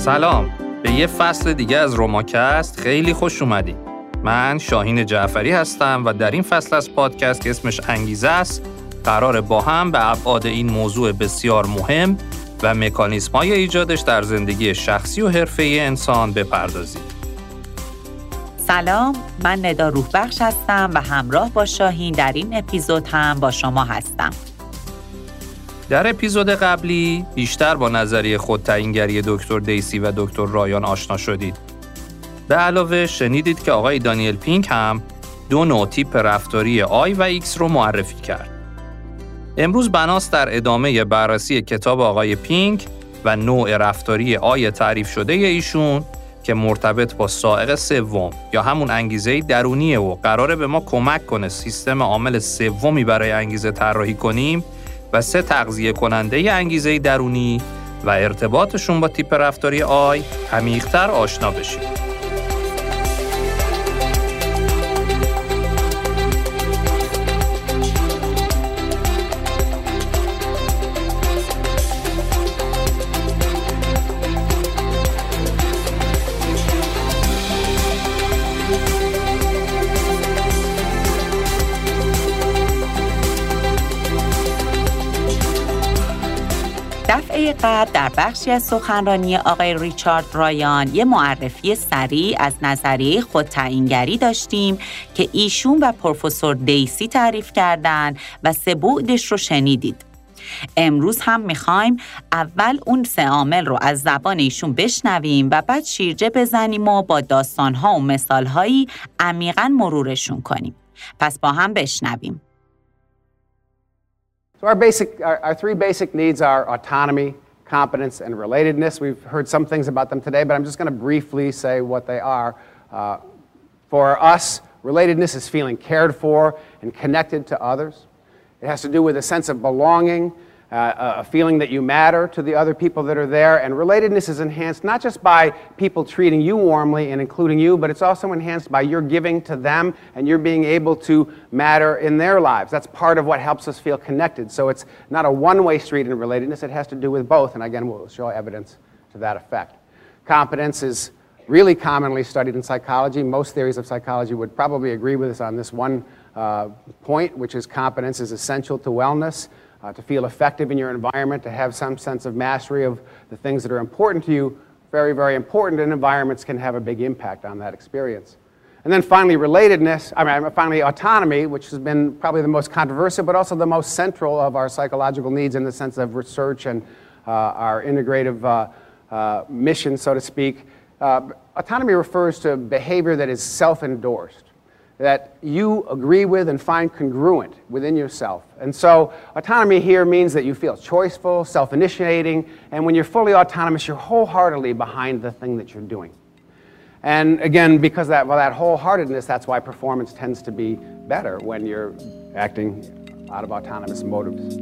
سلام به یه فصل دیگه از روماکست خیلی خوش اومدی من شاهین جعفری هستم و در این فصل از پادکست که اسمش انگیزه است قرار با هم به ابعاد این موضوع بسیار مهم و مکانیسم های ایجادش در زندگی شخصی و حرفه‌ای انسان بپردازیم. سلام من ندا روحبخش هستم و همراه با شاهین در این اپیزود هم با شما هستم. در اپیزود قبلی بیشتر با نظریه خودتعیینگری دکتر دیسی و دکتر رایان آشنا شدید. به علاوه شنیدید که آقای دانیل پینک هم دو نوع تیپ رفتاری I و X رو معرفی کرد. امروز بناست در ادامه بررسی کتاب آقای پینک و نوع رفتاری I تعریف شده ایشون که مرتبط با سائق سوم یا همون انگیزه درونیه و قراره به ما کمک کنه سیستم عامل سومی برای انگیزه طراحی کنیم و سه تغذیه کننده انگیزه درونی و ارتباطشون با تیپ رفتاری آی عمیق‌تر آشنا بشیم. در بخشی از سخنرانی آقای ریچارد رایان یه معرفی سریع از نظریه خودتعیینگری داشتیم که ایشون و پروفسور دیسی تعریف کردن و سه بعدش رو شنیدید. امروز هم می‌خوایم اول اون سه عامل رو از زبان ایشون بشنویم و بعد شیرجه بزنیم و با داستانها و مثالهایی عمیقا مرورشون کنیم. پس با هم بشنویم. So our basic, our, our, three basic needs are autonomy, competence, and relatedness. We've heard some things about them today, but I'm just going to briefly say what they are. Uh, for us, relatedness is feeling cared for and connected to others. It has to do with a sense of belonging, uh, a feeling that you matter to the other people that are there. And relatedness is enhanced not just by people treating you warmly and including you, but it's also enhanced by your giving to them and you're being able to matter in their lives. That's part of what helps us feel connected. So it's not a one way street in relatedness, it has to do with both. And again, we'll show evidence to that effect. Competence is really commonly studied in psychology. Most theories of psychology would probably agree with us on this one uh, point, which is competence is essential to wellness uh, to feel effective in your environment, to have some sense of mastery of the things that are important to you, very, very important, and environments can have a big impact on that experience. And then finally, relatedness, I mean, finally, autonomy, which has been probably the most controversial, but also the most central of our psychological needs in the sense of research and uh, our integrative uh, uh, mission, so to speak. Uh, autonomy refers to behavior that is self endorsed that you agree with and find congruent within yourself. And so, autonomy here means that you feel choiceful, self initiating, and when you're fully autonomous, you're wholeheartedly behind the thing that you're doing. And again, because that, well, that wholeheartedness, that's why performance tends to be better when you're acting out of autonomous motives.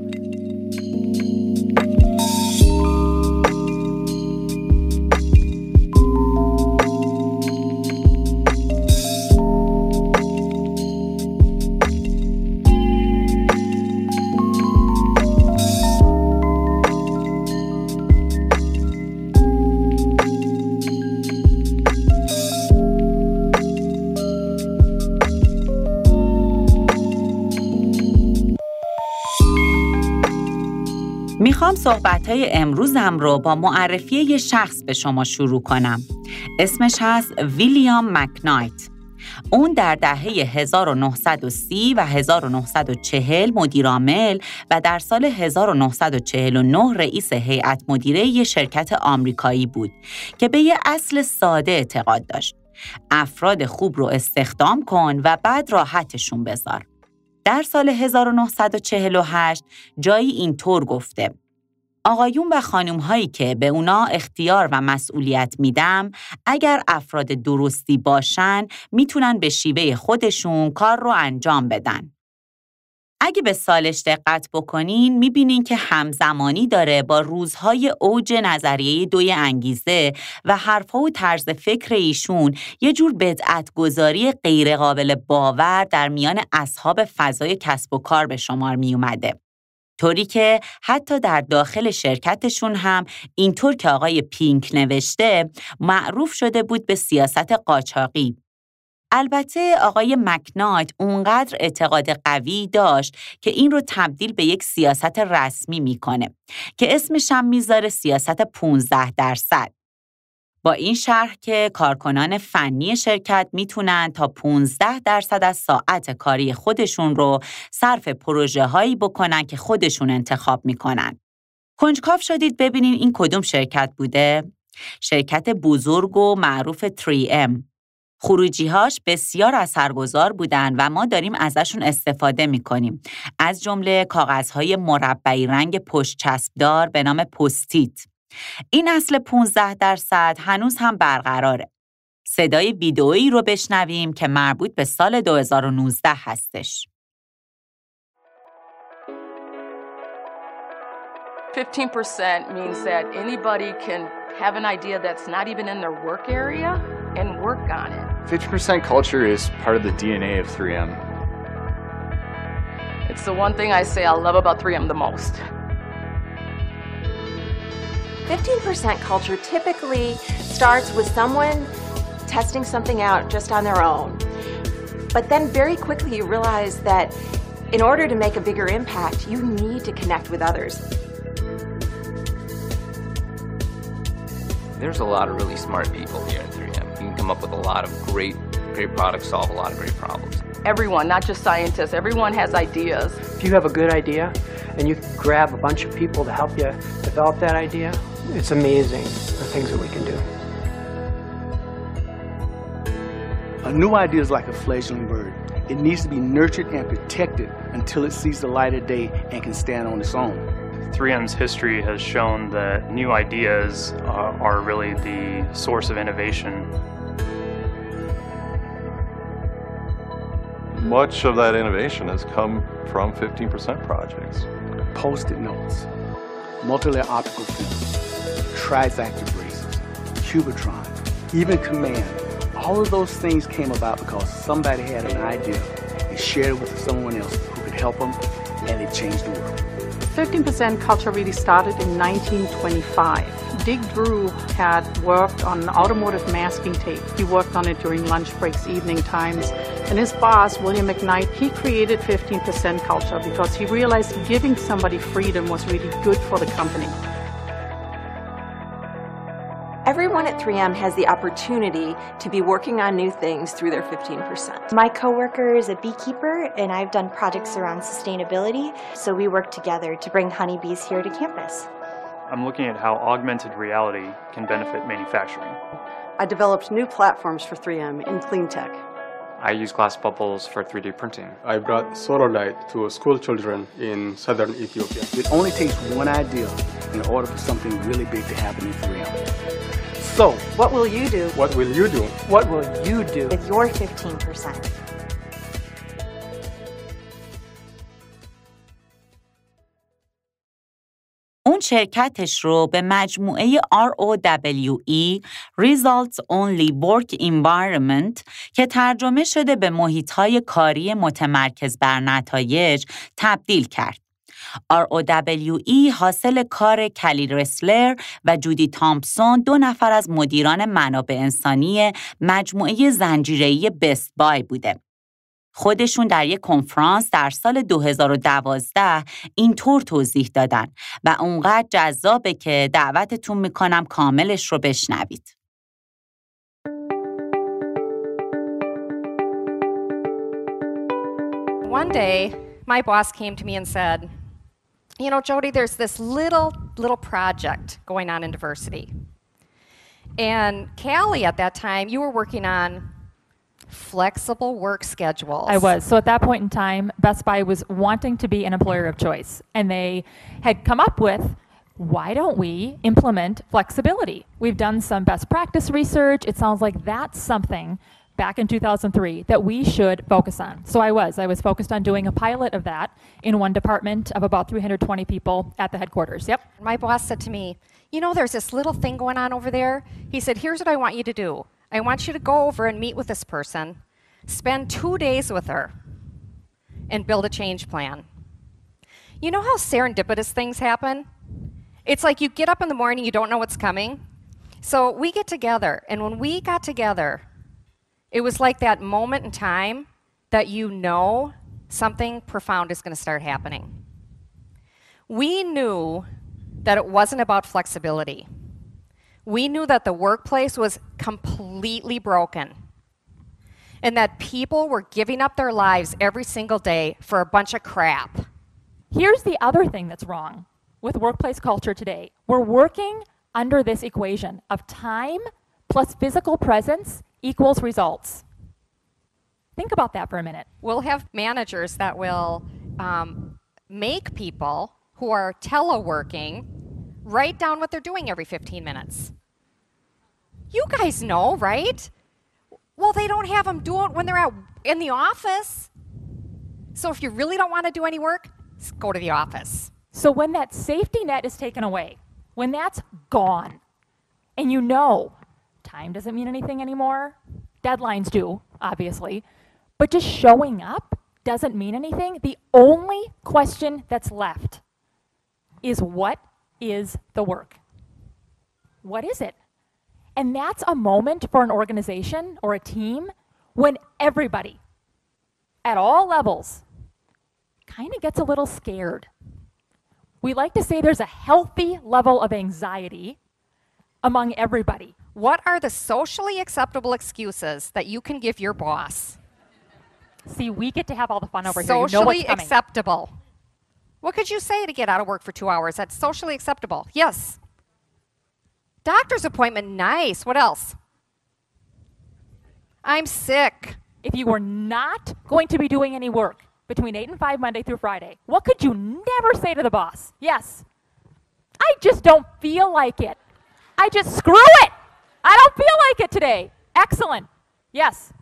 می‌خوام صحبت های امروزم رو با معرفی یه شخص به شما شروع کنم. اسمش هست ویلیام مکنایت. اون در دهه 1930 و 1940 مدیرعامل و در سال 1949 رئیس هیئت مدیره یه شرکت آمریکایی بود که به یه اصل ساده اعتقاد داشت. افراد خوب رو استخدام کن و بعد راحتشون بذار. در سال 1948 جایی اینطور گفته آقایون و خانم هایی که به اونا اختیار و مسئولیت میدم اگر افراد درستی باشن می‌تونن به شیوه خودشون کار رو انجام بدن. اگه به سالش دقت بکنین می‌بینین که همزمانی داره با روزهای اوج نظریه دوی انگیزه و حرفها و طرز فکر ایشون یه جور بدعت گذاری غیرقابل باور در میان اصحاب فضای کسب و کار به شمار می اومده. طوری که حتی در داخل شرکتشون هم اینطور که آقای پینک نوشته معروف شده بود به سیاست قاچاقی البته آقای مکنایت اونقدر اعتقاد قوی داشت که این رو تبدیل به یک سیاست رسمی می‌کنه که اسمش هم می‌ذاره سیاست 15 درصد. با این شرح که کارکنان فنی شرکت می‌تونن تا 15 درصد از ساعت کاری خودشون رو صرف پروژه هایی بکنن که خودشون انتخاب می‌کنن. کنجکاف شدید ببینین این کدوم شرکت بوده؟ شرکت بزرگ و معروف 3M خروجیهاش بسیار اثرگذار بودن و ما داریم ازشون استفاده می کنیم. از جمله کاغذهای مربعی رنگ پشت چسبدار به نام پستیت. این اصل 15 درصد هنوز هم برقراره. صدای ویدئویی رو بشنویم که مربوط به سال 2019 هستش. 15% means that anybody can have an idea that's not even in their work area and work on it. 50% culture is part of the DNA of 3M. It's the one thing I say I love about 3M the most. 15% culture typically starts with someone testing something out just on their own. But then very quickly you realize that in order to make a bigger impact, you need to connect with others. There's a lot of really smart people here at 3M. You can come up with a lot of great, great products, solve a lot of great problems. Everyone, not just scientists, everyone has ideas. If you have a good idea and you grab a bunch of people to help you develop that idea, it's amazing the things that we can do. A new idea is like a fledgling bird. It needs to be nurtured and protected until it sees the light of day and can stand on its own. 3M's history has shown that new ideas uh, are really the source of innovation. Much of that innovation has come from 15% projects. Post-it notes, multi-layer optical film, trizactor braces, Cubitron, even Command. All of those things came about because somebody had an idea and shared it with someone else who could help them, and it changed the world. 15% culture really started in 1925. Dick Drew had worked on automotive masking tape. He worked on it during lunch breaks, evening times. And his boss, William McKnight, he created 15% culture because he realized giving somebody freedom was really good for the company. Everyone at 3M has the opportunity to be working on new things through their 15%. My coworker is a beekeeper and I've done projects around sustainability, so we work together to bring honeybees here to campus. I'm looking at how augmented reality can benefit manufacturing. I developed new platforms for 3M in clean tech. I use glass bubbles for 3D printing. I brought solar light to school children in southern Ethiopia. It only takes one idea in order for something really big to happen in 3M. So, what will you do? What will you do? What will you do with your 15%? اون شرکتش رو به مجموعه ROWE Results Only Work Environment که ترجمه شده به محیطهای کاری متمرکز بر نتایج تبدیل کرد. ROWE حاصل کار کلی رسلر و جودی تامپسون دو نفر از مدیران منابع انسانی مجموعه زنجیره‌ای بست بای بوده. خودشون در یک کنفرانس در سال 2012 اینطور توضیح دادن و اونقدر جذابه که دعوتتون می‌کنم کاملش رو بشنوید. One day, my boss came to me and said, you know, Jody, there's this little, little project going on in diversity. And Callie, at that time, you were working on flexible work schedules. I was. So at that point in time, Best Buy was wanting to be an employer of choice. And they had come up with why don't we implement flexibility? We've done some best practice research. It sounds like that's something back in 2003 that we should focus on. So I was. I was focused on doing a pilot of that in one department of about 320 people at the headquarters. Yep. My boss said to me, You know, there's this little thing going on over there. He said, Here's what I want you to do I want you to go over and meet with this person, spend two days with her, and build a change plan. You know how serendipitous things happen? It's like you get up in the morning, you don't know what's coming. So we get together, and when we got together, it was like that moment in time that you know something profound is going to start happening. We knew that it wasn't about flexibility. We knew that the workplace was completely broken and that people were giving up their lives every single day for a bunch of crap. Here's the other thing that's wrong with workplace culture today we're working under this equation of time plus physical presence equals results. Think about that for a minute. We'll have managers that will um, make people who are teleworking write down what they're doing every 15 minutes. You guys know, right? Well, they don't have them do it when they're out in the office. So if you really don't want to do any work, go to the office. So when that safety net is taken away, when that's gone, and you know time doesn't mean anything anymore, deadlines do, obviously, but just showing up doesn't mean anything, the only question that's left is what is the work? What is it? And that's a moment for an organization or a team when everybody at all levels kind of gets a little scared. We like to say there's a healthy level of anxiety among everybody. What are the socially acceptable excuses that you can give your boss? See, we get to have all the fun over socially here. You know acceptable. What could you say to get out of work for two hours? That's socially acceptable. Yes. Doctor's appointment, nice. What else? I'm sick. If you were not going to be doing any work between 8 and 5 Monday through Friday, what could you never say to the boss? Yes. I just don't feel like it. I just screw it. I don't feel like it today. Excellent. Yes.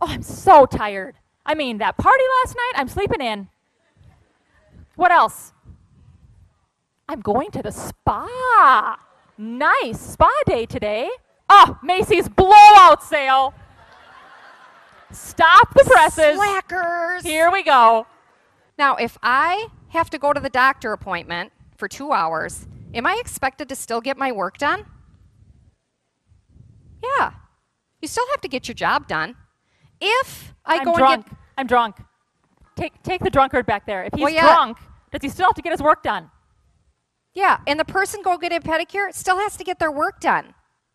Oh, I'm so tired. I mean, that party last night, I'm sleeping in. What else? I'm going to the spa. Nice spa day today. Oh, Macy's blowout sale. Stop the presses. Slackers. Here we go. Now, if I have to go to the doctor appointment for two hours, am I expected to still get my work done? Yeah. You still have to get your job done. If I I'm go drunk. and get. I'm drunk. Take, take the drunkard back there. If he's Well, yeah. drunk, does he still have to get his work done? Yeah, and the person go get a pedicure still has to get their work done.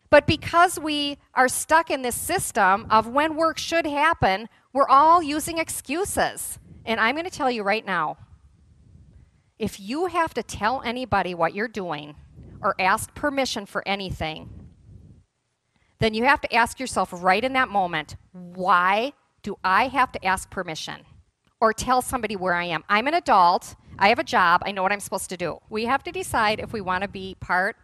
But because we are stuck in this system of when work should happen, we're all using excuses. And I'm going to tell you right now if you have to tell anybody what you're doing or ask permission for anything, then you have to ask yourself right in that moment why do I have to ask permission or tell somebody where I am? I'm an adult. I have a job. I know what I'm supposed to do. We have to decide if we want to be part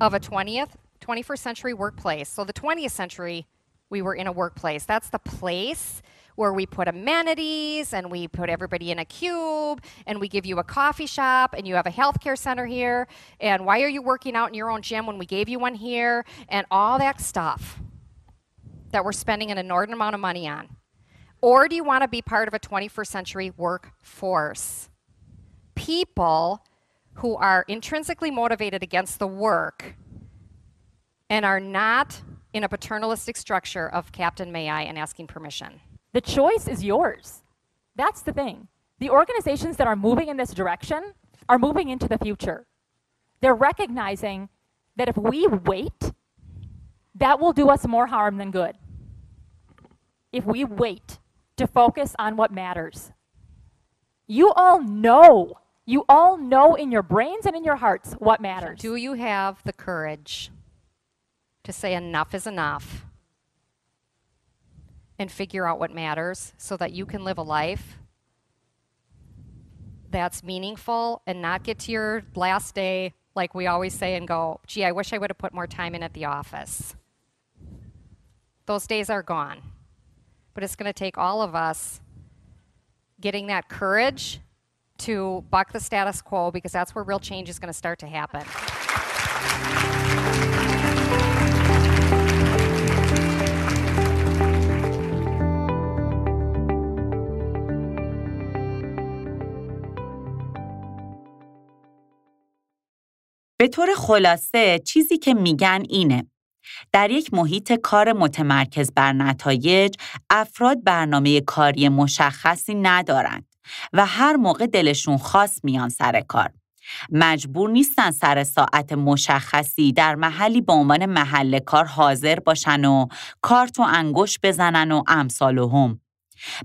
of a 20th, 21st century workplace. So, the 20th century, we were in a workplace. That's the place where we put amenities and we put everybody in a cube and we give you a coffee shop and you have a healthcare center here. And why are you working out in your own gym when we gave you one here? And all that stuff that we're spending an inordinate amount of money on. Or do you want to be part of a 21st century workforce? People who are intrinsically motivated against the work and are not in a paternalistic structure of Captain May I and asking permission. The choice is yours. That's the thing. The organizations that are moving in this direction are moving into the future. They're recognizing that if we wait, that will do us more harm than good. If we wait to focus on what matters. You all know, you all know in your brains and in your hearts what matters. Do you have the courage to say enough is enough and figure out what matters so that you can live a life that's meaningful and not get to your last day like we always say and go, gee, I wish I would have put more time in at the office. Those days are gone. But it's going to take all of us getting that courage to buck the status quo because that's where real change is going to start to happen. به طور خلاصه چیزی که میگن اینه در یک محیط کار متمرکز بر نتایج افراد برنامه کاری مشخصی ندارند و هر موقع دلشون خواست میان سر کار مجبور نیستن سر ساعت مشخصی در محلی به عنوان محل کار حاضر باشن و کارت و انگوش بزنن و امثال و هم.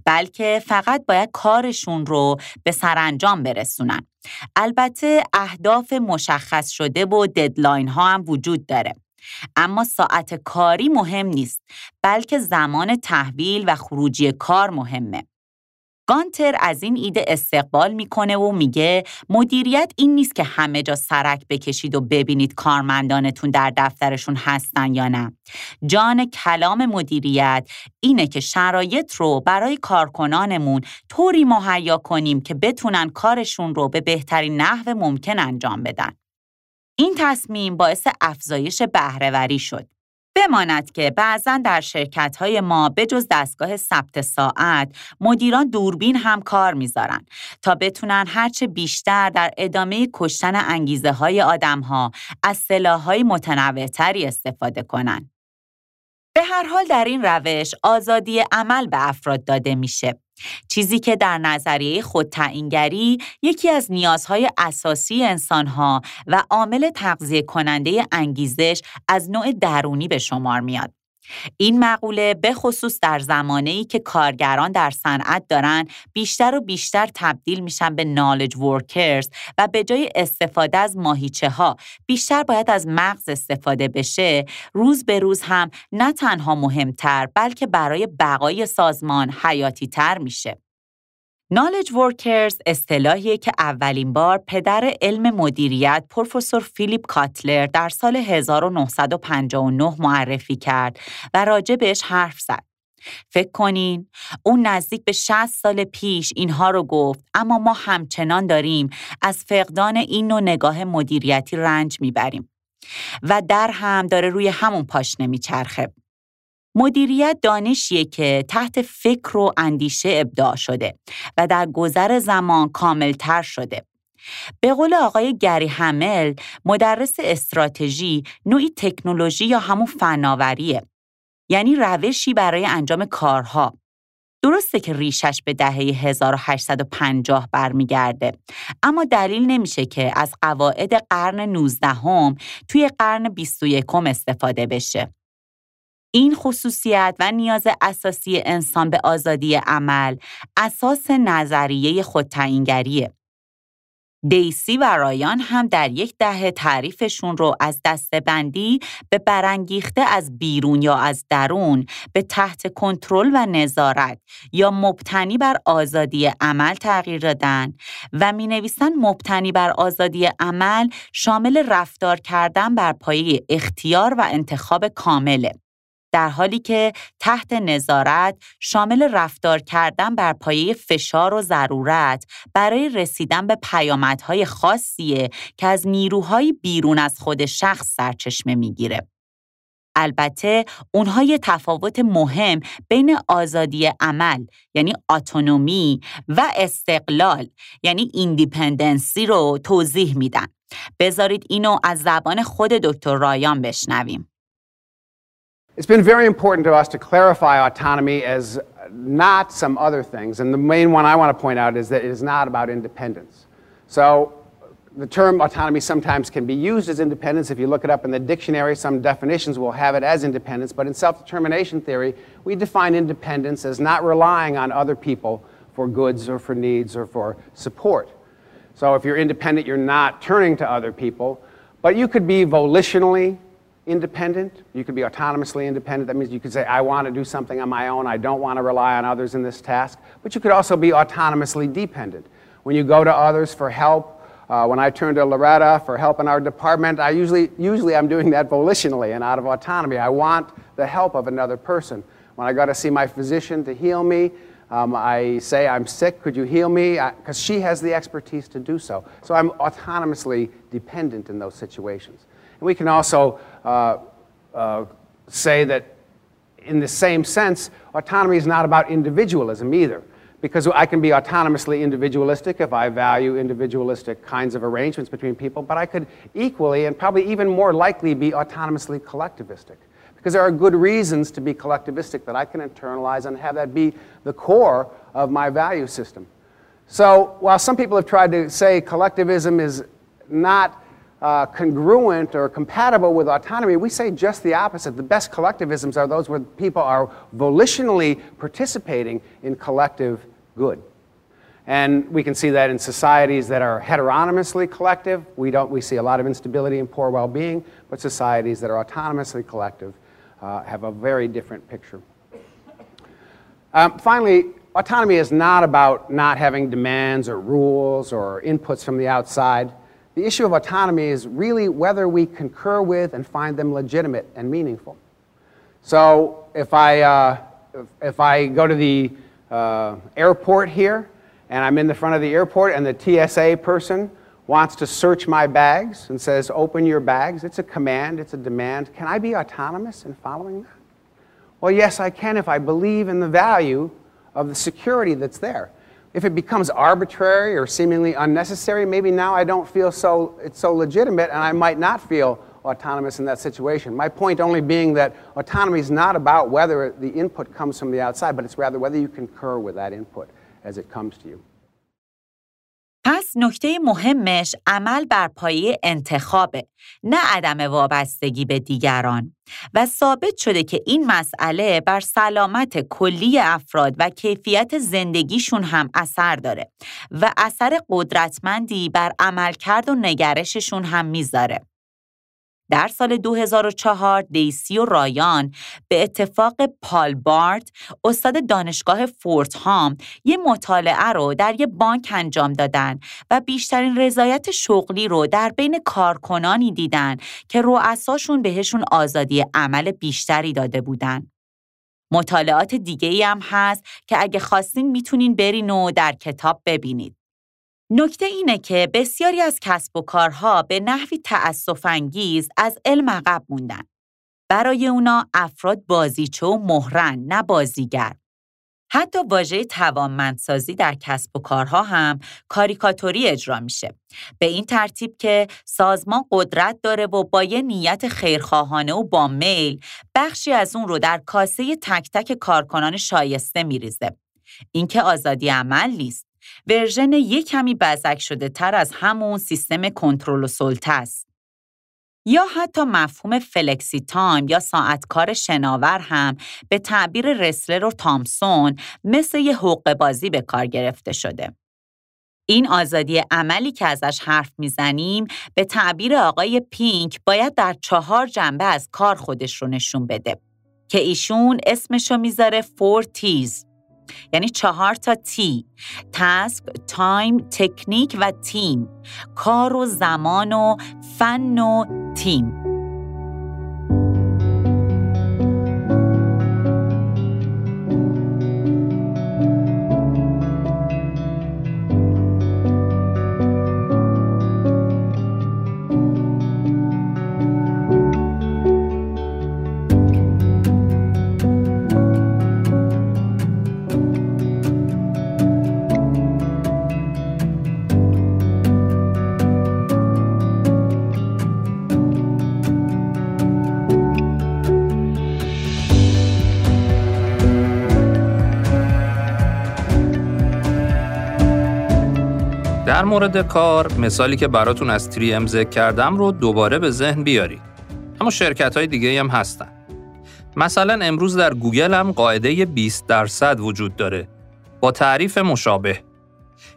بلکه فقط باید کارشون رو به سرانجام برسونن. البته اهداف مشخص شده و ددلاین ها هم وجود داره. اما ساعت کاری مهم نیست بلکه زمان تحویل و خروجی کار مهمه. گانتر از این ایده استقبال می‌کنه و میگه مدیریت این نیست که همه جا سرک بکشید و ببینید کارمندانتون در دفترشون هستن یا نه. جان کلام مدیریت اینه که شرایط رو برای کارکنانمون طوری مهیا کنیم که بتونن کارشون رو به بهترین نحو ممکن انجام بدن. این تصمیم باعث افزایش بهرهوری شد. بماند که بعضا در شرکت های ما به جز دستگاه ثبت ساعت مدیران دوربین هم کار می‌ذارن تا بتونن هرچه بیشتر در ادامه کشتن انگیزه های آدم ها از سلاح های متنوعتری استفاده کنن. به هر حال در این روش آزادی عمل به افراد داده میشه. چیزی که در نظریه خودتعیینگری یکی از نیازهای اساسی انسانها و عامل تغذیه کننده انگیزش از نوع درونی به شمار میاد. این مقوله به خصوص در زمانه که کارگران در صنعت دارن بیشتر و بیشتر تبدیل میشن به نالج ورکرز و به جای استفاده از ماهیچه ها بیشتر باید از مغز استفاده بشه روز به روز هم نه تنها مهمتر بلکه برای بقای سازمان حیاتی تر میشه. نالج ورکرز اصطلاحیه که اولین بار پدر علم مدیریت پروفسور فیلیپ کاتلر در سال 1959 معرفی کرد و راجع بهش حرف زد. فکر کنین اون نزدیک به 60 سال پیش اینها رو گفت اما ما همچنان داریم از فقدان این نوع نگاه مدیریتی رنج می‌بریم و در هم داره روی همون پاشنه میچرخه. مدیریت دانشیه که تحت فکر و اندیشه ابداع شده و در گذر زمان کاملتر شده. به قول آقای گری همل، مدرس استراتژی نوعی تکنولوژی یا همون فناوریه. یعنی روشی برای انجام کارها. درسته که ریشش به دهه 1850 برمیگرده اما دلیل نمیشه که از قواعد قرن 19 هم توی قرن 21 استفاده بشه. این خصوصیت و نیاز اساسی انسان به آزادی عمل اساس نظریه خودتعیینگریه. دیسی و رایان هم در یک دهه تعریفشون رو از دستبندی به برانگیخته از بیرون یا از درون به تحت کنترل و نظارت یا مبتنی بر آزادی عمل تغییر دادن و می نویسن مبتنی بر آزادی عمل شامل رفتار کردن بر پایه اختیار و انتخاب کامله. در حالی که تحت نظارت شامل رفتار کردن بر پایه فشار و ضرورت برای رسیدن به پیامدهای خاصیه که از نیروهای بیرون از خود شخص سرچشمه می‌گیره. البته اونها یه تفاوت مهم بین آزادی عمل یعنی اتونومی و استقلال یعنی ایندیپندنسی رو توضیح میدن. بذارید اینو از زبان خود دکتر رایان بشنویم. It's been very important to us to clarify autonomy as not some other things. And the main one I want to point out is that it is not about independence. So the term autonomy sometimes can be used as independence. If you look it up in the dictionary, some definitions will have it as independence. But in self-determination theory, we define independence as not relying on other people for goods or for needs or for support. So if you're independent, you're not turning to other people. But you could be volitionally independent. You could be autonomously independent. That means you could say, I want to do something on my own. I don't want to rely on others in this task. But you could also be autonomously dependent. When you go to others for help, uh, when I turn to Loretta for help in our department, I usually, usually I'm doing that volitionally and out of autonomy. I want the help of another person. When I go to see my physician to heal me, um, I say, I'm sick, could you heal me? Because she has the expertise to do so. So I'm autonomously dependent in those situations. And we can also uh, uh, say that in the same sense, autonomy is not about individualism either. because I can be autonomously individualistic if I value individualistic kinds of arrangements between people, but I could equally and probably even more likely be autonomously collectivistic. Because there are good reasons to be collectivistic that I can internalize and have that be the core of my value system. So while some people have tried to say collectivism is not uh, congruent or compatible with autonomy, we say just the opposite. The best collectivisms are those where people are volitionally participating in collective good. And we can see that in societies that are heteronomously collective. We, don't, we see a lot of instability and poor well being, but societies that are autonomously collective uh, have a very different picture. Um, finally, autonomy is not about not having demands or rules or inputs from the outside. The issue of autonomy is really whether we concur with and find them legitimate and meaningful. So if I, uh, if, I go to the uh, airport here and I'm in the front of the airport and the TSA person wants to search my bags and says, open your bags, it's a command, it's a demand. Can I be autonomous in following that? Well, yes, I can if I believe in the value of the security that's there if it becomes arbitrary or seemingly unnecessary, maybe now I don't feel so, it's so legitimate and I might not feel autonomous in that situation. My point only being that autonomy is not about whether the input comes from the outside, but it's rather whether you concur with that input as it comes to you. پس نکته مهمش عمل بر پایه انتخابه نه عدم وابستگی به دیگران و ثابت شده که این مسئله بر سلامت کلی افراد و کیفیت زندگیشون هم اثر داره و اثر قدرتمندی بر عملکرد و نگرششون هم می‌ذاره. در سال 2004 دیسی و رایان به اتفاق پال بارت استاد دانشگاه فورت هام یه مطالعه رو در یه بانک انجام دادن و بیشترین رضایت شغلی رو در بین کارکنانی دیدن که رؤساشون بهشون آزادی عمل بیشتری داده بودن. مطالعات دیگه ای هم هست که اگه خواستین می‌تونین برین و در کتاب ببینید. نکته اینه که بسیاری از کسب و کارها به نحوی انگیز از علم عقب موندن. برای اونا افراد بازیچه و مهرن نه بازیگر. حتی واژه توانمندسازی در کسب و کارها هم کاریکاتوری اجرا میشه. به این ترتیب که سازمان قدرت داره و با یه نیت خیرخواهانه و با میل بخشی از اون رو در کاسه تک تک کارکنان شایسته میریزه. اینکه آزادی عمل نیست. version یک کمی بزک شده تر از همون سیستم کنترل و سلطه است. یا حتی مفهوم flexitime یا ساعت کار شناور هم به تعبیر رسلر و تامسون مثل یه حقه بازی به کار گرفته شده. این آزادی عملی که ازش حرف می‌زنیم به تعبیر آقای پینک باید در چهار جنبه از کار خودش رو نشون بده که ایشون اسمشو می‌ذاره four T's یعنی چهار تا T task، time، technique و تیم کار و زمان و فن و تیم. مورد کار مثالی که براتون از تری ام ذکر کردم رو دوباره به ذهن بیارید. اما شرکت های دیگه هم هستن. مثلا امروز در گوگل هم قاعده 20 درصد وجود داره با تعریف مشابه.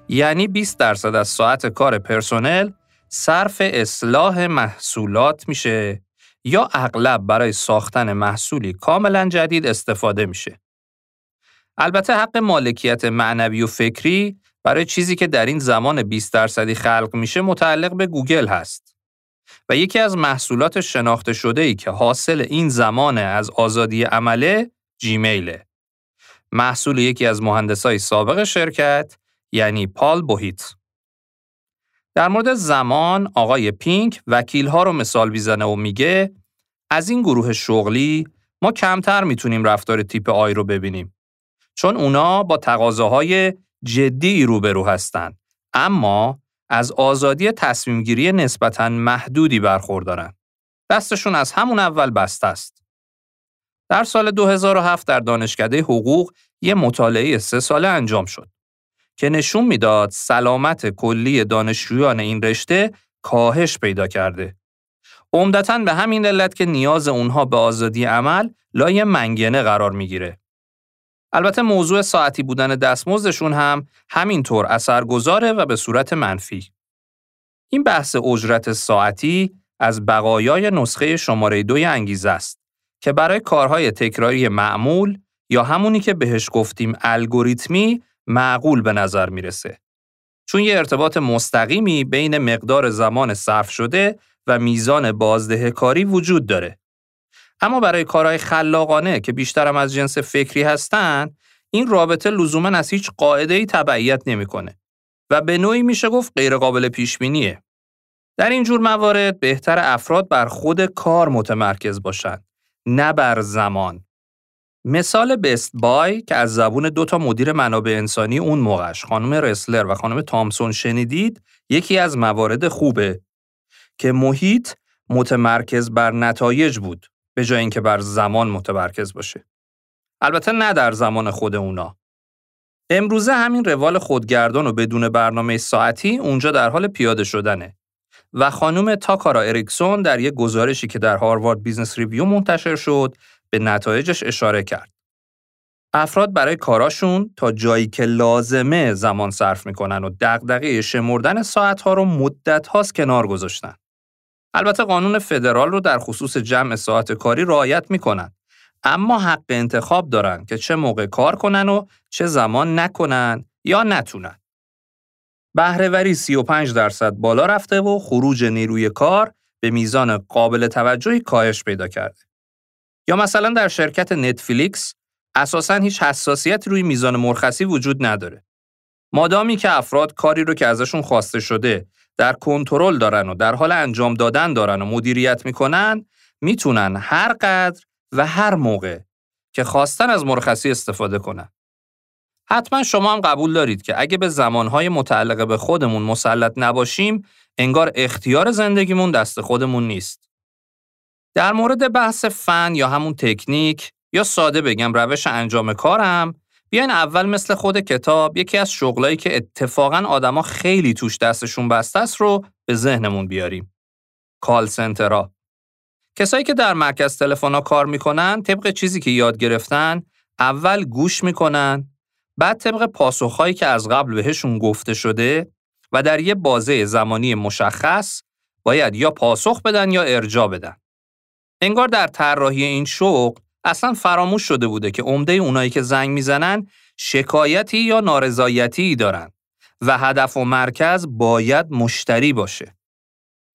یعنی 20 درصد از ساعت کار پرسنل صرف اصلاح محصولات میشه یا اغلب برای ساختن محصولی کاملا جدید استفاده میشه. البته حق مالکیت معنوی و فکری برای چیزی که در این زمان 20 درصدی خلق میشه متعلق به گوگل هست. و یکی از محصولات شناخته شده ای که حاصل این زمان از آزادی عمله جیمیله. محصول یکی از مهندسای سابق شرکت یعنی پال بوهیت. در مورد زمان آقای پینک وکیل ها رو مثال می‌زنه و میگه از این گروه شغلی ما کمتر می‌تونیم رفتار تیپ آی رو ببینیم چون اونا با تقاضاهای جدی روبرو هستند اما از آزادی تصمیمگیری نسبتاً محدودی برخوردارن. دستشون از همون اول بسته است. در سال 2007 در دانشکده حقوق یه مطالعه سه ساله انجام شد که نشون می‌داد سلامت کلی دانشجویان این رشته کاهش پیدا کرده. عمدتا به همین علت که نیاز اونها به آزادی عمل لای منگنه قرار می‌گیره. البته موضوع ساعتی بودن دستمزدشون هم همینطور اثرگذاره و به صورت منفی. این بحث اجرت ساعتی از بقایای نسخه شماره دوی انگیزه است که برای کارهای تکراری معمول یا همونی که بهش گفتیم الگوریتمی معقول به نظر می‌رسه. چون یه ارتباط مستقیمی بین مقدار زمان صرف شده و میزان بازده کاری وجود داره. اما برای کارهای خلاقانه که بیشترم از جنس فکری هستن، این رابطه لزوما از هیچ قاعده ای تبعیت نمی‌کنه و به نوعی میشه گفت غیرقابل پیش بینیه. در این جور موارد بهتر افراد بر خود کار متمرکز باشند نه بر زمان. مثال بست بای که از زبون دو تا مدیر منابع انسانی اون موقعش خانم رسلر و خانم تامسون شنیدید یکی از موارد خوبه که محیط متمرکز بر نتایج بود به جای اینکه بر زمان متمرکز باشه. البته نه در زمان خود اونا. امروزه همین روال خودگردان و بدون برنامه ساعتی اونجا در حال پیاده شدنه. و خانم تاکارا اریکسون در یک گزارشی که در Harvard Business Review منتشر شد به نتایجش اشاره کرد. افراد برای کاراشون تا جایی که لازمه زمان صرف می‌کنن و دغدغه شمردن ساعتها رو مدت هاست کنار گذاشتن. البته قانون فدرال رو در خصوص جمع ساعت کاری رعایت می‌کنن. اما حق انتخاب دارن که چه موقع کار کنن و چه زمان نکنن یا نتونن. بهرهوری 35 درصد بالا رفته و خروج نیروی کار به میزان قابل توجهی کاهش پیدا کرده. یا مثلا در شرکت نتفلیکس اساسا هیچ حساسیت روی میزان مرخصی وجود نداره. مادامی که افراد کاری رو که ازشون خواسته شده در کنترل دارن و در حال انجام دادن دارن و مدیریت می‌کنن می‌تونن هر قدر و هر موقع که خواستن از مرخصی استفاده کنن. حتما شما هم قبول دارید که اگه به زمانهای متعلق به خودمون مسلط نباشیم انگار اختیار زندگیمون دست خودمون نیست. در مورد بحث فن یا همون تکنیک یا ساده بگم روش انجام کارم بیاین اول مثل خود کتاب یکی از شغلایی که اتفاقا آدما خیلی توش دستشون بسته است رو به ذهنمون بیاریم. کال سنترها. کسایی که در مرکز تلفن کار می‌کنن طبق چیزی که یاد گرفتن اول گوش می‌کنن بعد طبق پاسخهایی که از قبل بهشون گفته شده و در یه بازه زمانی مشخص باید یا پاسخ بدن یا ارجا بدن. انگار در طراحی این شغل اصلا فراموش شده بوده که عمده اونایی که زنگ می‌زنن شکایتی یا نارضایتی دارن و هدف و مرکز باید مشتری باشه.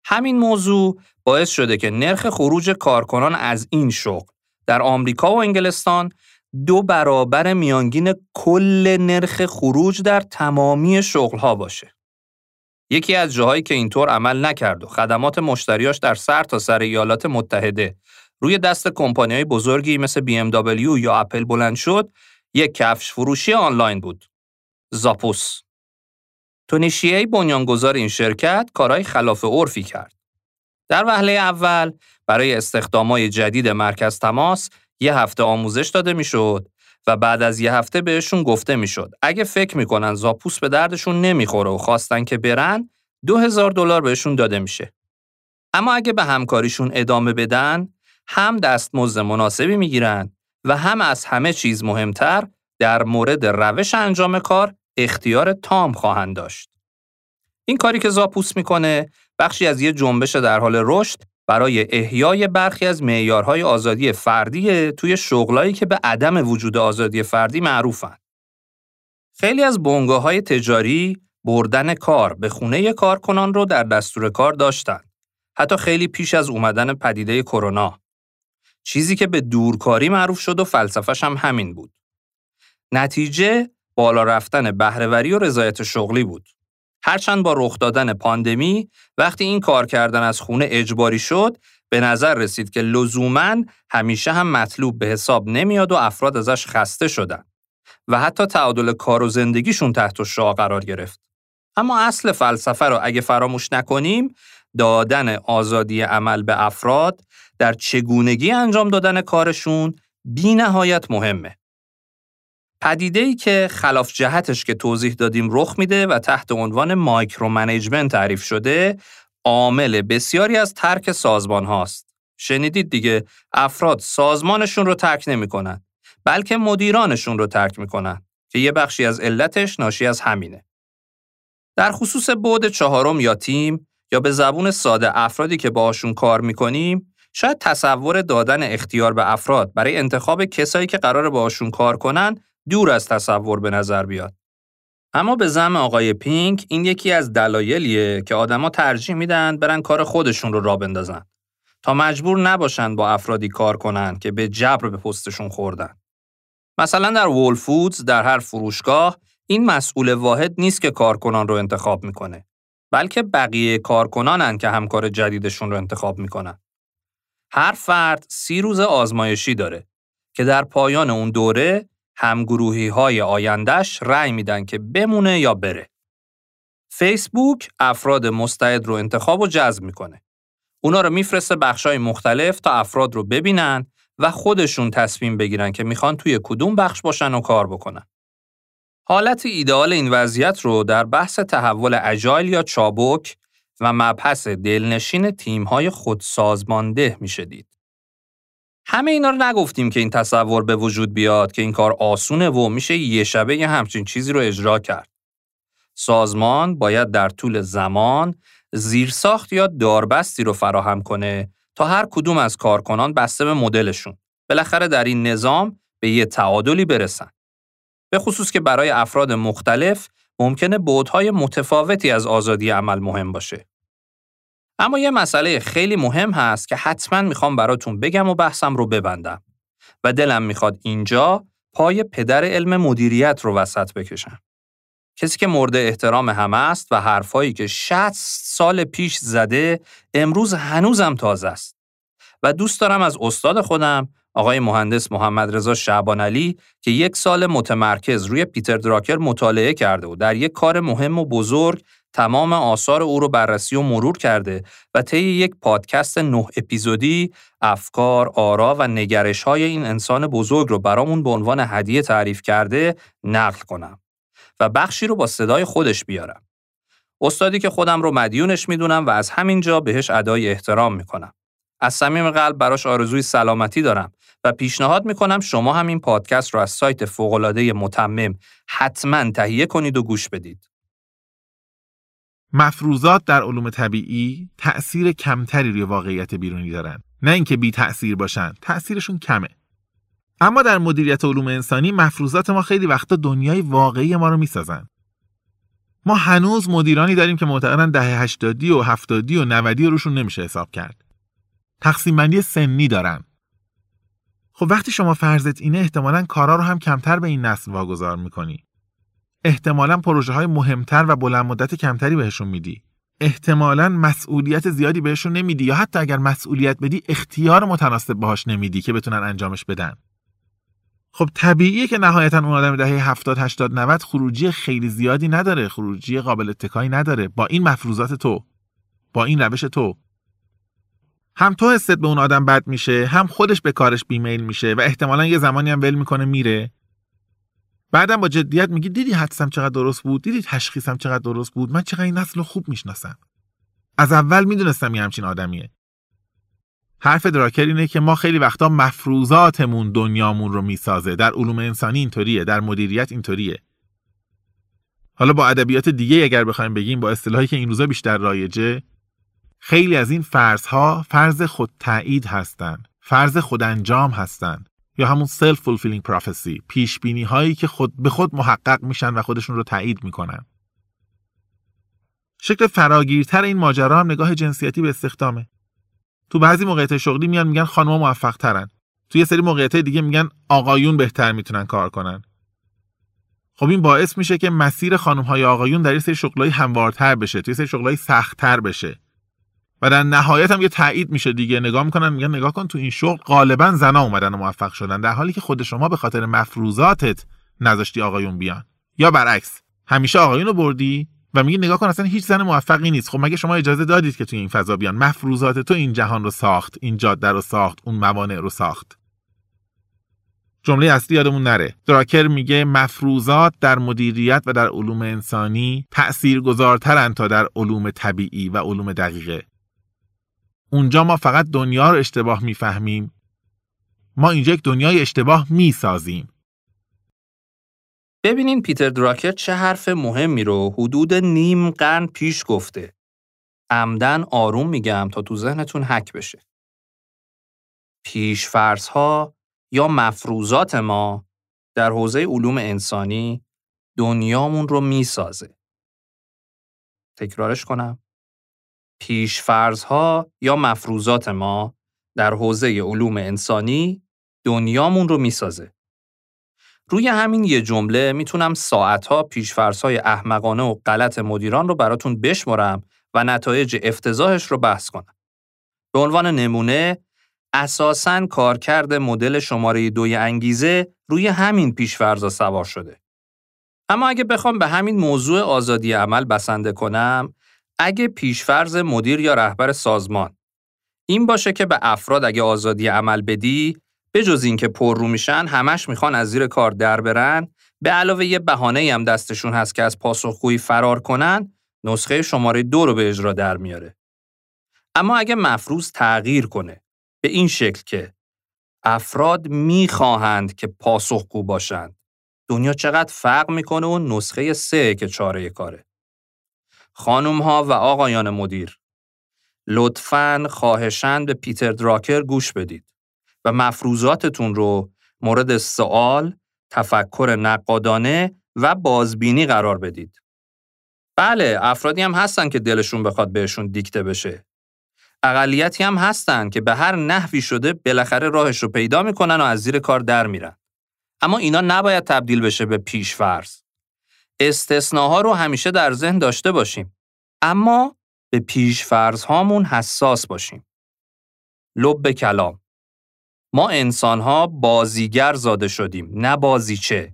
همین موضوع باعث شده که نرخ خروج کارکنان از این شغل در آمریکا و انگلستان دو برابر میانگین کل نرخ خروج در تمامی شغلها باشه. یکی از جاهایی که اینطور عمل نکرد و خدمات مشتریاش در سر تا سر ایالات متحده روی دست کمپانیهای بزرگی مثل BMW یا اپل بلند شد، یک کفش فروشی آنلاین بود. زاپوس. تونیشیه بنیانگذار این شرکت کارهای خلاف عرفی کرد. در وهله اول برای استخدامای جدید مرکز تماس یه هفته آموزش داده می‌شد و بعد از یه هفته بهشون گفته می‌شد اگه فکر می‌کنن زاپوس به دردشون نمی‌خوره و خواستن که برن دو هزار دلار بهشون داده میشه. اما اگه به همکاریشون ادامه بدن هم دستمزد مناسبی می‌گیرن و هم از همه چیز مهمتر در مورد روش انجام کار اختیار تام خواهند داشت. این کاری که زاپوس می‌کنه بخشی از یه جنبش در حال رشد برای احیای برخی از معیارهای آزادی فردی توی شغلایی که به عدم وجود آزادی فردی معروفن. خیلی از بنگاه های تجاری بردن کار به خونه کارکنان رو در دستور کار داشتن. حتی خیلی پیش از اومدن پدیده کرونا. چیزی که به دورکاری معروف شد و فلسفش هم همین بود. نتیجه بالا رفتن بهرهوری و رضایت شغلی بود. هرچند با رخ دادن پاندمی وقتی این کار کردن از خونه اجباری شد به نظر رسید که لزوما همیشه هم مطلوب به حساب نمیاد و افراد ازش خسته شدن و حتی تعادل کار و زندگیشون تحت شعا قرار گرفت. اما اصل فلسفه رو اگه فراموش نکنیم دادن آزادی عمل به افراد در چگونگی انجام دادن کارشون بی نهایت مهمه. پدیده ای که خلاف جهتش که توضیح دادیم رخ میده و تحت عنوان micromanagement تعریف شده عامل بسیاری از ترک سازمان هاست. شنیدید دیگه افراد سازمانشون رو ترک نمی‌کنن بلکه مدیرانشون رو ترک می‌کنن که یه بخشی از علتش ناشی از همینه. در خصوص بعد چهارم یا تیم یا به زبون ساده افرادی که باهاشون کار می‌کنیم شاید تصور دادن اختیار به افراد برای انتخاب کسایی که قرار باهاشون کار کنن دور از تصور به نظر بیاد. اما به زم آقای پینک این یکی از دلایلیه که آدما ترجیح میدن برن کار خودشون رو را بندازن تا مجبور نباشن با افرادی کار کنن که به جبر به پستشون خوردن. مثلا در وول فودز در هر فروشگاه این مسئول واحد نیست که کارکنان رو انتخاب می‌کنه بلکه بقیه کارکنانن که همکار جدیدشون رو انتخاب می‌کنن. هر فرد سی روز آزمایشی داره که در پایان اون دوره همگروهی های آیندهش رأی میدن که بمونه یا بره. فیسبوک افراد مستعد رو انتخاب و جذب می‌کنه. اونا رو میفرسته بخشای مختلف تا افراد رو ببینن و خودشون تصمیم بگیرن که می‌خوان توی کدوم بخش باشن و کار بکنن. حالت ایدئال این وضعیت رو در بحث تحول اجایل یا چابک و مبحث دلنشین تیم‌های خودسازمانده میشه دید. همه اینا رو نگفتیم که این تصور به وجود بیاد که این کار آسونه و میشه یه شبه یه همچین چیزی رو اجرا کرد. سازمان باید در طول زمان زیرساخت یا داربستی رو فراهم کنه تا هر کدوم از کارکنان بسته به مدلشون بالاخره در این نظام به یه تعادلی برسن. به خصوص که برای افراد مختلف ممکنه بودهای متفاوتی از آزادی عمل مهم باشه. اما یه مسئله خیلی مهم هست که حتما می‌خوام براتون بگم و بحثم رو ببندم و دلم می‌خواد اینجا پای پدر علم مدیریت رو وسط بکشم. کسی که مورد احترام همه است و حرفایی که 60 سال پیش زده امروز هنوزم تازه است. و دوست دارم از استاد خودم آقای مهندس محمد رضا شعبان علی که یک سال متمرکز روی پیتر دراکر مطالعه کرده و در یک کار مهم و بزرگ تمام آثار او رو بررسی و مرور کرده و طی یک پادکست نه اپیزودی افکار، آرا و نگرش های این انسان بزرگ رو برامون به عنوان هدیه تعریف کرده نقل کنم و بخشی رو با صدای خودش بیارم. استادی که خودم رو مدیونش می‌دونم و از همین جا بهش ادای احترام می‌کنم. از صمیم قلب براش آرزوی سلامتی دارم و پیشنهاد می‌کنم شما هم این پادکست رو از سایت فوقالعاده متمم حتما تهیه کنید و گوش بدید. مفروضات در علوم طبیعی تأثیر کمتری روی واقعیت بیرونی دارن. نه اینکه بی تأثیر باشن تأثیرشون کمه. اما در مدیریت علوم انسانی مفروضات ما خیلی وقتا دنیای واقعی ما رو می‌سازن. ما هنوز مدیرانی داریم که معتقدن دهه 80 و 70 و 90 روشون نمیشه حساب کرد. تقسیم بندی سنی دارن. خب وقتی شما فرضت اینه احتمالا کارا رو هم کمتر به این نسل واگذار می‌کنی. احتمالا پروژه های مهمتر و بلند مدت کمتری بهشون میدی. احتمالا مسئولیت زیادی بهشون نمیدی یا حتی اگر مسئولیت بدی اختیار متناسب باهاش نمیدی که بتونن انجامش بدن. خب طبیعیه که نهایتا اون آدم دهه 70 80 90 خروجی خیلی زیادی نداره خروجی قابل اتکایی نداره. با این مفروضات تو با این روش تو هم تو حست به اون آدم بد میشه هم خودش به کارش بیمیل میشه و احتمالا یه زمانی هم ول می‌کنه میره. بعدم با جدیت میگی دیدی حدسم چقدر درست بود؟ دیدی تشخیصم چقدر درست بود؟ من چقدر این نسل رو خوب می‌شناسم. از اول می‌دونستم یه همچین آدمیه. حرف دراکر اینه که ما خیلی وقتا مفروضاتمون دنیامون رو می‌سازه. در علوم انسانی اینطوریه در مدیریت اینطوریه. حالا با ادبیات دیگه اگر بخوایم بگیم با اصطلاحی که این روزا بیشتر رایجه خیلی از این فرضها فرض خود تایید هستند فرض خود انجام هستند یا همون self fulfilling prophecy پیش بینی هایی که خود به خود محقق میشن و خودشون رو تایید می‌کنن. شکل فراگیرتر این ماجرا هم نگاه جنسیتی به استخدامه. تو بعضی موقعیت شغلی میان میگن خانم‌ها موفق ترن تو یه سری موقعیت دیگه میگن آقایون بهتر می‌تونن کار کنن. خب این باعث میشه که مسیر خانم های آقایون در یه سری شغلای هموارتر بشه توی سری شغلای سختتر بشه. و در نهایت هم یه تایید میشه دیگه. نگاه می‌کنن میگن نگاه کن تو این شغل غالبا زنا اومدن و موفق شدن. در حالی که خود شما به خاطر مفروضاتت نذاشتی آقایون بیان. یا برعکس همیشه آقایون رو بردی و میگی نگاه کن اصلا هیچ زن موفقی نیست. خب مگه شما اجازه دادید که توی این فضا بیان؟ مفروضات تو این جهان رو ساخت این جاده رو ساخت اون موانع رو ساخت. جمله اصلی یادمون نره. دراکر میگه مفروضات در مدیریت و در علوم انسانی تأثیر گذارترن تا در علوم طبیعی و علوم دقیقه. اونجا ما فقط دنیا رو اشتباه می‌فهمیم ما اینجا یک دنیای اشتباه می‌سازیم ببینین پیتر دراکر چه حرف مهمی رو حدود نیم قرن پیش گفته. عمدن آروم میگم تا تو ذهنتون حک بشه. پیشفرض ها یا مفروضات ما در حوزه علوم انسانی دنیامون رو می‌سازه. تکرارش کنم. پیشفرض ها یا مفروضات ما در حوزه علوم انسانی دنیامون رو می‌سازه. روی همین یه جمله می‌تونم ساعتها پیشفرض‌های احمقانه و غلط مدیران رو براتون بشمرم و نتایج افتضاحش رو بحث کنم. به عنوان نمونه اساساً کارکرد مدل شماره دوی انگیزه روی همین پیشفرضا سوار شده. اما اگه بخوام به همین موضوع آزادی عمل بسنده کنم، اگه پیشفرض مدیر یا رهبر سازمان. این باشه که به افراد اگه آزادی عمل بدی به جز اینکه پر رو میشن همش می‌خوان از زیر کار در برن. به علاوه یه بهانه هم دستشون هست که از پاسخگویی فرار کنن نسخه شماره دو رو به اجرا در میاره. اما اگه مفروض تغییر کنه به این شکل که افراد می‌خواهند که پاسخگو باشند. دنیا چقدر فرق می‌کنه و نسخه سه که چاره کاره. خانم ها و آقایان مدیر لطفاً خواهشند به پیتر دراکر گوش بدید و مفروضاتتون رو مورد سوال، تفکر نقادانه و بازبینی قرار بدید. بله، افرادی هم هستن که دلشون بخواد بهشون دیکته بشه. اقلیتی هم هستن که به هر نحوی شده بالاخره راهش رو پیدا می‌کنن و از زیر کار در میرن. اما اینا نباید تبدیل بشه به پیشفرض. استثناها رو همیشه در ذهن داشته باشیم. اما به پیشفرض هامون حساس باشیم. لب کلام ما انسانها بازیگر زاده شدیم نه بازیچه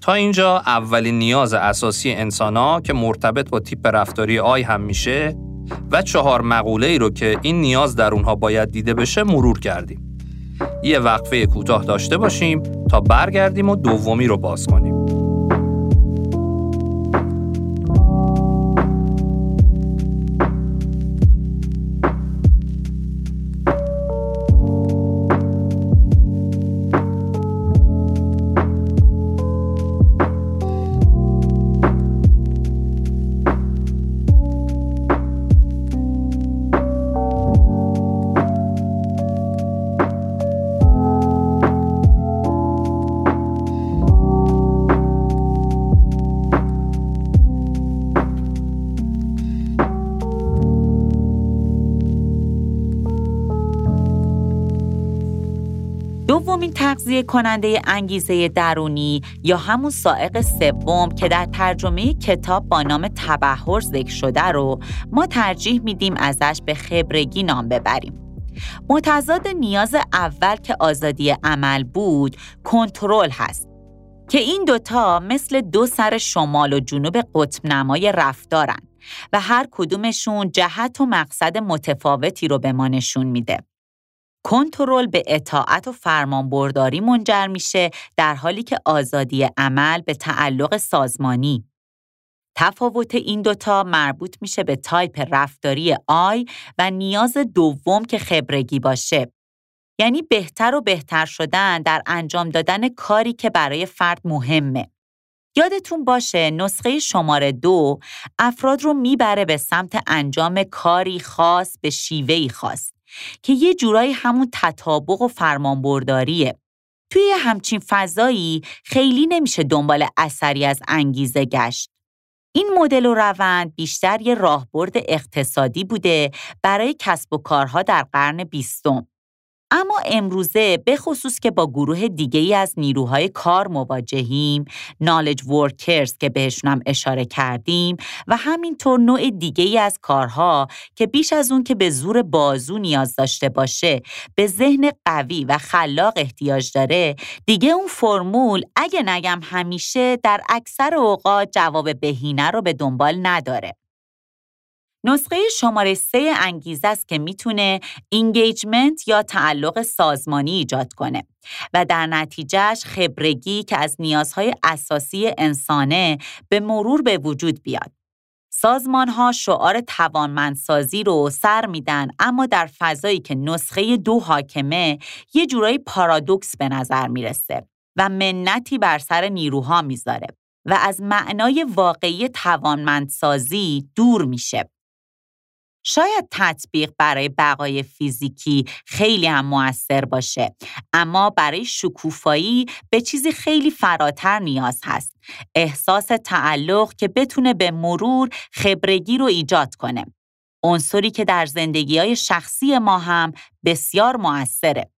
تا اینجا اولین نیاز اساسی انسانها که مرتبط با تیپ رفتاری آی هم میشه و چهار مقوله ای رو که این نیاز در اونها باید دیده بشه مرور کردیم. یه وقفه کوتاه داشته باشیم تا برگردیم و دومی رو باز کنیم. کننده انگیزه درونی یا همون سائق سوم که در ترجمه کتاب با نام تبهر ذکر شده رو ما ترجیح میدیم ازش به خبرگی نام ببریم. متضاد نیاز اول که آزادی عمل بود کنترل هست که این دوتا مثل دو سر شمال و جنوب قطب نمای رفتارن و هر کدومشون جهت و مقصد متفاوتی رو به ما نشون میده. کنترل به اطاعت و فرمانبرداری منجر میشه در حالی که آزادی عمل به تعلق سازمانی. تفاوت این دوتا مربوط میشه به تایپ رفتاری I و نیاز دوم که خبرگی باشه. یعنی بهتر و بهتر شدن در انجام دادن کاری که برای فرد مهمه. یادتون باشه نسخه شماره دو افراد رو می‌بره به سمت انجام کاری خاص به شیوهی خاص. که یه جورایی همون تطابق و فرمانبرداریه. توی همچین فضایی خیلی نمیشه دنبال اثری از انگیزه گشت. این مدل و روند بیشتر یه راهبرد اقتصادی بوده برای کسب و کارها در قرن بیستم. اما امروزه به خصوص که با گروه دیگه ای از نیروهای کار مواجهیم نالج ورکرز که بهشون هم اشاره کردیم و همینطور نوع دیگه ای از کارها که بیش از اون که به زور بازو نیاز داشته باشه به ذهن قوی و خلاق احتیاج داره دیگه اون فرمول اگه نگم همیشه در اکثر اوقات جواب بهینه رو به دنبال نداره. نسخه شماره سه انگیزه است که می‌تونه engagement یا تعلق سازمانی ایجاد کنه و در نتیجهش خبرگی که از نیازهای اساسی انسانه به مرور به وجود بیاد. سازمان ها شعار توانمندسازی رو سر میدن اما در فضایی که نسخه دو حاکمه یه جورایی پارادوکس به نظر می‌رسه و منتی بر سر نیروها می‌ذاره و از معنای واقعی توانمندسازی دور میشه. شاید تطبیق برای بقای فیزیکی خیلی هم موثر باشه اما برای شکوفایی به چیزی خیلی فراتر نیاز هست. احساس تعلق که بتونه به مرور خبرگی رو ایجاد کنه. عنصری که در زندگی های شخصی ما هم بسیار موثره.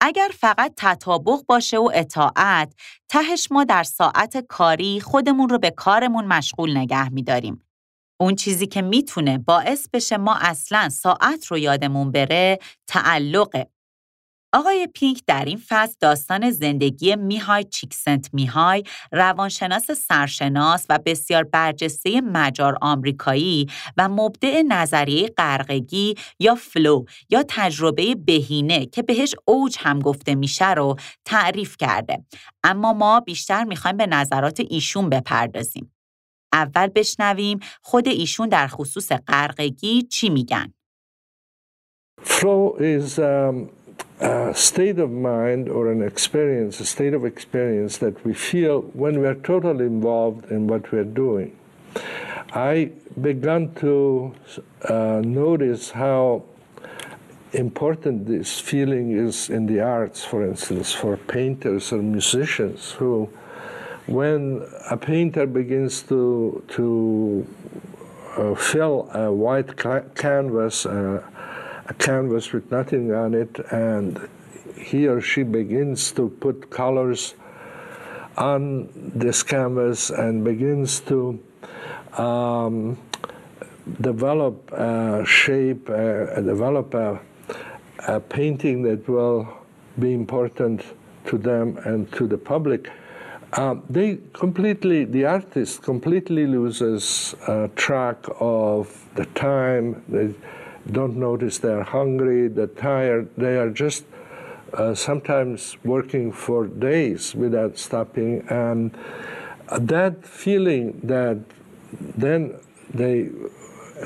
اگر فقط تطابق باشه و اطاعت تهش ما در ساعت کاری خودمون رو به کارمون مشغول نگه میداریم. اون چیزی که می‌تونه باعث بشه ما اصلا ساعت رو یادمون بره تعلقه. آقای پینک در این فصل داستان زندگی میهای چیکسنت میهای روانشناس سرشناس و بسیار برجسته مجار آمریکایی و مبدع نظریه قرقگی یا فلو یا تجربه بهینه که بهش اوج هم گفته میشه رو تعریف کرده اما ما بیشتر می‌خوایم به نظرات ایشون بپردازیم اول بشنویم خود ایشون در خصوص قرقگی چی میگن. Flow is um, a state of mind or an experience, a state of experience that we feel when we are totally involved in what we are doing. I began to uh, notice how important this feeling is in the arts, for instance, for painters or musicians who when a painter begins to to uh, fill a white ca canvas, uh, a canvas with nothing on it, and he or she begins to put colors on this canvas and begins to um, develop a shape, uh, develop a, a painting that will be important to them and to the public um, they completely, the artist completely loses uh, track of the time. They don't notice they're hungry, they're tired. They are just uh, sometimes working for days without stopping. And that feeling that then they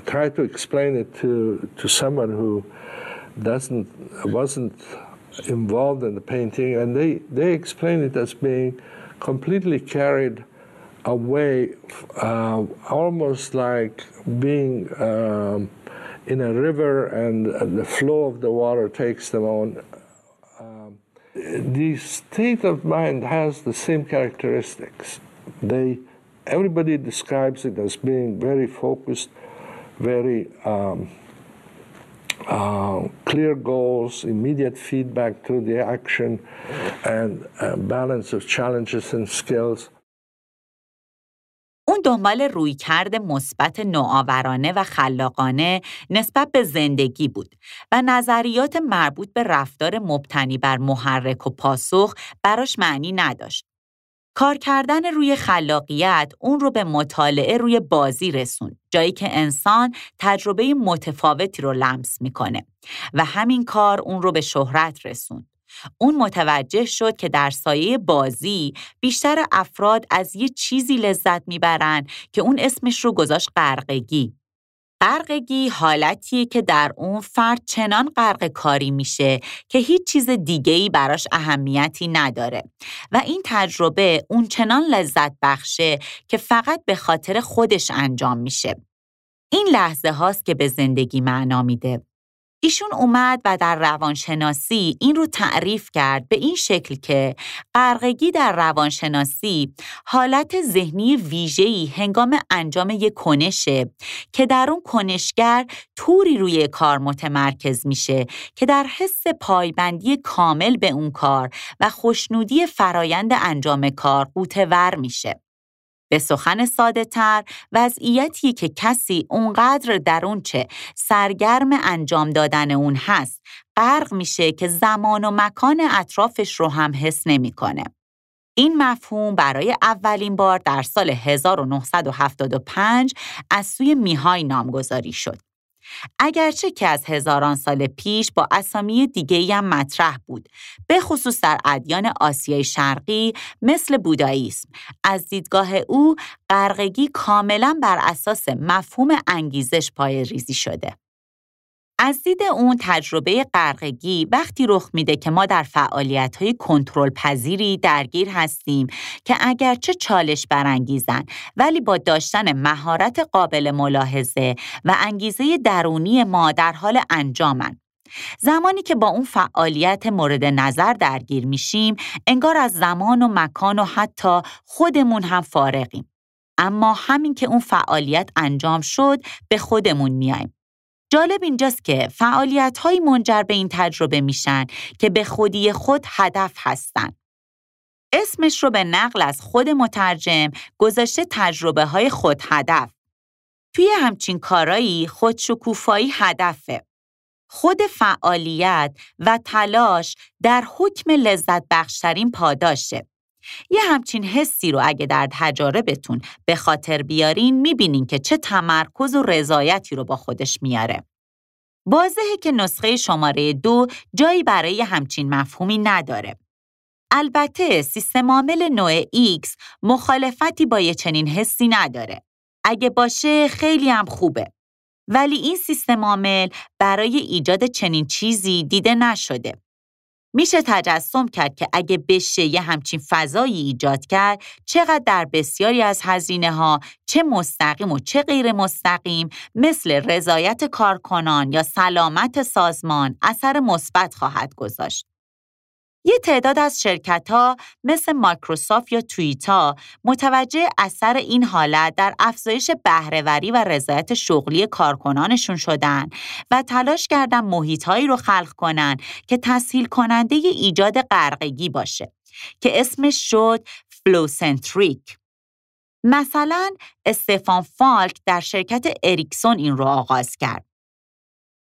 try to explain it to, to someone who doesn't, wasn't involved in the painting, and they, they explain it as being completely carried away, uh, almost like being um, in a river and the flow of the water takes them on. Um, the state of mind has the same characteristics. They, everybody describes it as being very focused, very um, uh, clear goals, immediate feedback to the action, and a balance of challenges and skills. اون دنبال رویکرد مثبت نوآورانه و خلاقانه نسبت به زندگی بود و نظریات مربوط به رفتار مبتنی بر محرک و پاسخ براش معنی نداشت. کار کردن روی خلاقیت اون رو به مطالعه روی بازی رسون جایی که انسان تجربه متفاوتی رو لمس می‌کنه و همین کار اون رو به شهرت رسون. اون متوجه شد که در سایه بازی بیشتر افراد از یه چیزی لذت می‌برن که اون اسمش رو گذاشت غرقگی. غرقگی حالتیه که در اون فرد چنان غرق کاری میشه که هیچ چیز دیگه‌ای براش اهمیتی نداره و این تجربه اون چنان لذت بخشه که فقط به خاطر خودش انجام میشه. این لحظه هاست که به زندگی معنا میده. ایشون اومد و در روانشناسی این رو تعریف کرد به این شکل که غرقگی در روانشناسی حالت ذهنی ویژه‌ای هنگام انجام یک کنشه که در اون کنشگر طوری روی کار متمرکز میشه که در حس پایبندی کامل به اون کار و خوشنودی فرایند انجام کار قوتور میشه. به سخن ساده تر وضعیتی که کسی اونقدر در چه سرگرم انجام دادن اون هست غرق میشه که زمان و مکان اطرافش رو هم حس نمی‌کنه. این مفهوم برای اولین بار در سال 1975 از سوی میهای نامگذاری شد. اگرچه که از هزاران سال پیش با اسامی دیگه هم مطرح بود به خصوص در ادیان آسیای شرقی مثل بوداییسم. از دیدگاه او غرقگی کاملا بر اساس مفهوم انگیزش پای ریزی شده. از دید اون تجربه غرقگی وقتی رخ میده که ما در فعالیت های کنترل پذیری درگیر هستیم که اگرچه چالش برانگیزن ولی با داشتن مهارت قابل ملاحظه و انگیزه درونی ما در حال انجامن. زمانی که با اون فعالیت مورد نظر درگیر میشیم انگار از زمان و مکان و حتی خودمون هم فارغیم. اما همین که اون فعالیت انجام شد به خودمون میایم. جالب اینجاست که فعالیت های منجر به این تجربه میشن که به خودی خود هدف هستن. اسمش رو به نقل از خود مترجم گذاشته تجربه های خود هدف. توی همچین کارایی خودشکوفایی هدفه. خود فعالیت و تلاش در حکم لذت بخشترین پاداشه. یه همچین حسی رو اگه در تجاربتون به خاطر بیارین می‌بینین که چه تمرکز و رضایتی رو با خودش میاره. واضحه که نسخه شماره دو جایی برای همچین مفهومی نداره. البته سیستم عامل نوع X مخالفتی با یه چنین حسی نداره. اگه باشه خیلی هم خوبه. ولی این سیستم عامل برای ایجاد چنین چیزی دیده نشده. میشه تجسم کرد که اگه بشه یه همچین فضایی ایجاد کرد چقدر در بسیاری از هزینه ها چه مستقیم و چه غیر مستقیم مثل رضایت کارکنان یا سلامت سازمان اثر مثبت خواهد گذاشت. یه تعداد از شرکت ها مثل مایکروسافت یا تویوتا متوجه اثر این حالت در افزایش بهرهوری و رضایت شغلی کارکنانشون شدن و تلاش کردن محیط هایی رو خلق کنن که تسهیل کننده ایجاد غرقگی باشه که اسمش شد flow-centric. مثلا استفان فالک در شرکت اریکسون این رو آغاز کرد.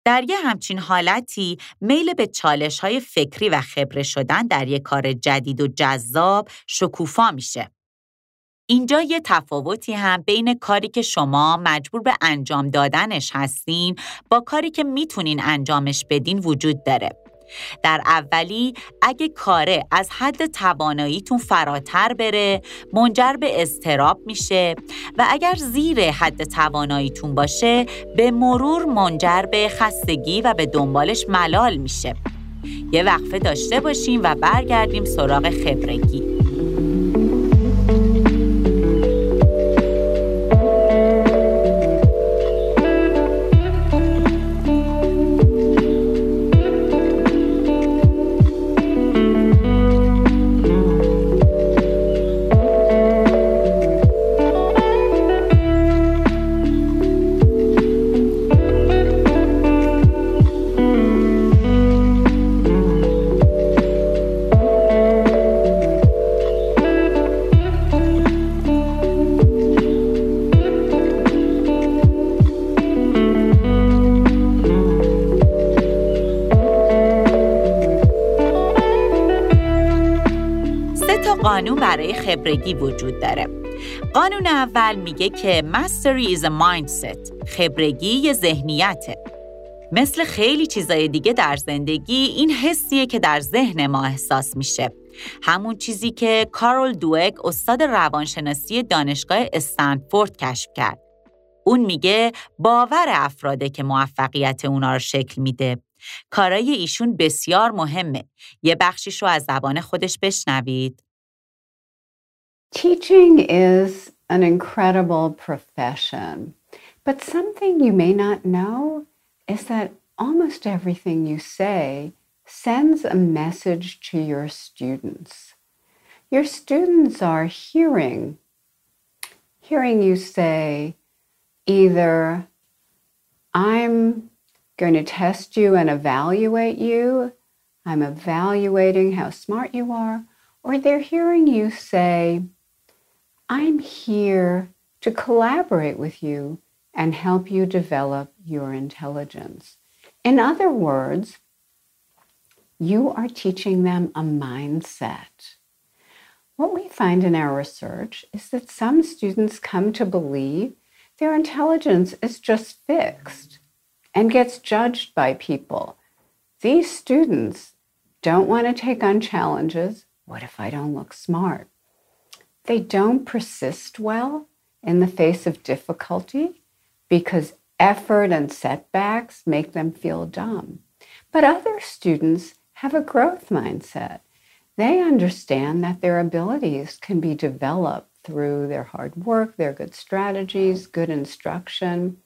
در یه همچین حالتی میل به چالش های فکری و خبره شدن در یک کار جدید و جذاب شکوفا میشه. اینجا یه تفاوتی هم بین کاری که شما مجبور به انجام دادنش هستین با کاری که می‌تونین انجامش بدین وجود داره. در اولی اگه کاره از حد تواناییتون فراتر بره منجر به استراب میشه و اگر زیر حد تواناییتون باشه به مرور منجر به خستگی و به دنبالش ملال میشه. یه وقفه داشته باشیم و برگردیم سراغ خبرگی. خبرگی وجود داره. قانون اول میگه که mastery is a mindset. خبرگی یه ذهنیته. مثل خیلی چیزای دیگه در زندگی این حسیه که در ذهن ما احساس میشه. همون چیزی که کارول دوک استاد روانشناسی دانشگاه استنفورد کشف کرد. اون میگه باور افراده که موفقیت اونا رو شکل میده. کارای ایشون بسیار مهمه. یه بخشیش رو از زبان خودش بشنوید. Teaching is an incredible profession, but something you may not know is that almost everything you say sends a message to your students. Your students are hearing, hearing you say either, I'm going to test you and evaluate you, I'm evaluating how smart you are, or they're hearing you say, I'm here to collaborate with you and help you develop your intelligence. In other words, you are teaching them a mindset. What we find in our research is that some students come to believe their intelligence is just fixed and gets judged by people. These students don't want to take on challenges. What if I don't look smart? They don't persist well in the face of difficulty because effort and setbacks make them feel dumb. But other students have a growth mindset. They understand that their abilities can be developed through their hard work, their good strategies, good instruction.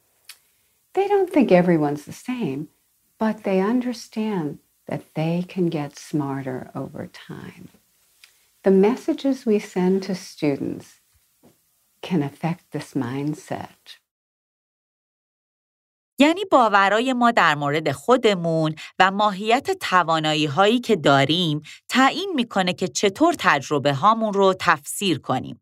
They don't think everyone's the same, but they understand that they can get smarter over time. The messages we send to students can affect this mindset. یعنی باورای ما در مورد خودمون و ماهیت توانایی هایی که داریم تعیین می‌کنه که چطور تجربه هامون رو تفسیر کنیم.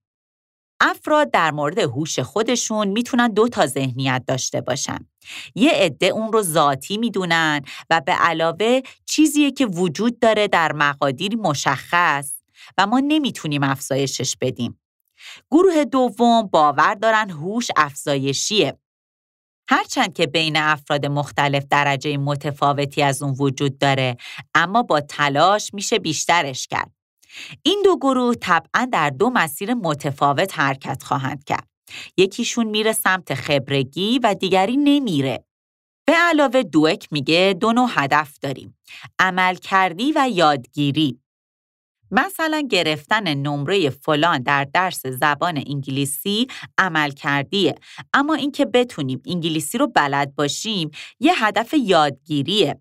افراد در مورد هوش خودشون می‌تونن دو تا ذهنیت داشته باشن. یه عده اون رو ذاتی می‌دونن و به علاوه چیزیه که وجود داره در مقادیری مشخص و ما نمی‌تونیم افزایشش بدیم. گروه دوم باور دارن هوش افزایشیه هرچند که بین افراد مختلف درجه متفاوتی از اون وجود داره اما با تلاش میشه بیشترش کرد. این دو گروه طبعا در دو مسیر متفاوت حرکت خواهند کرد. یکیشون میره سمت خبرگی و دیگری نمیره. به علاوه دوک میگه دو نوع هدف داریم. عمل کردی و یادگیری. مثلا گرفتن نمره فلان در درس زبان انگلیسی عمل کردیه اما اینکه بتونیم انگلیسی رو بلد باشیم یه هدف یادگیریه.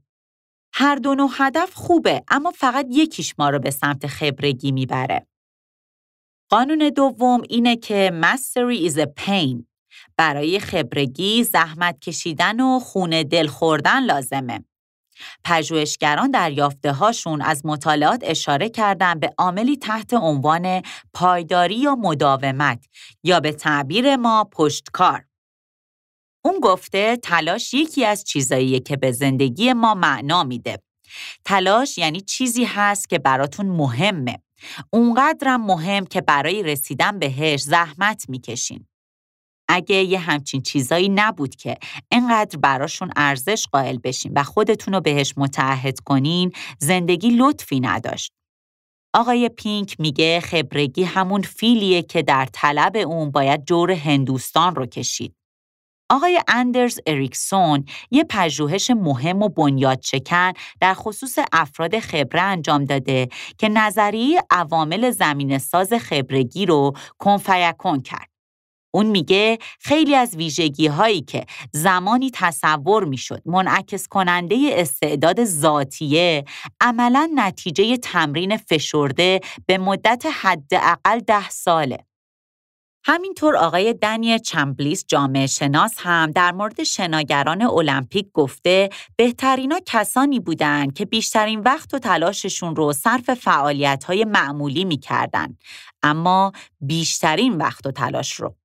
هر دو نوع هدف خوبه اما فقط یکیش ما رو به سمت خبرگی می‌بره. قانون دوم اینه که mastery is a pain. برای خبرگی زحمت کشیدن و خونه دل خوردن لازمه. پژوهشگران در یافته هاشون از مطالعات اشاره کردن به عاملی تحت عنوان پایداری یا مداومت یا به تعبیر ما پشتکار. اون گفته تلاش یکی از چیزاییه که به زندگی ما معنا میده. تلاش یعنی چیزی هست که براتون مهمه. اونقدرم مهم که برای رسیدن بهش زحمت می‌کشین. اگه یه همچین چیزایی نبود که انقدر براشون ارزش قائل بشین و خودتون رو بهش متعهد کنین زندگی لطفی نداشت. آقای پینک میگه خبرگی همون فیلیه که در طلب اون باید جور هندوستان رو کشید. آقای اندرز اریکسون یه پژوهش مهم و بنیاد شکن در خصوص افراد خبره انجام داده که نظریه عوامل زمین ساز خبرگی رو کنفیکون کرد. اون میگه خیلی از ویژگی هایی که زمانی تصور می‌شد منعکس کننده استعداد ذاتیه عملا نتیجه تمرین فشرده به مدت حداقل ده ساله. همینطور آقای دنیل چمبلیس جامعه شناس هم در مورد شناگران المپیک گفته بهترینا کسانی بودند که بیشترین وقت و تلاششون رو صرف فعالیت های معمولی می‌کردن اما بیشترین وقت و تلاش رو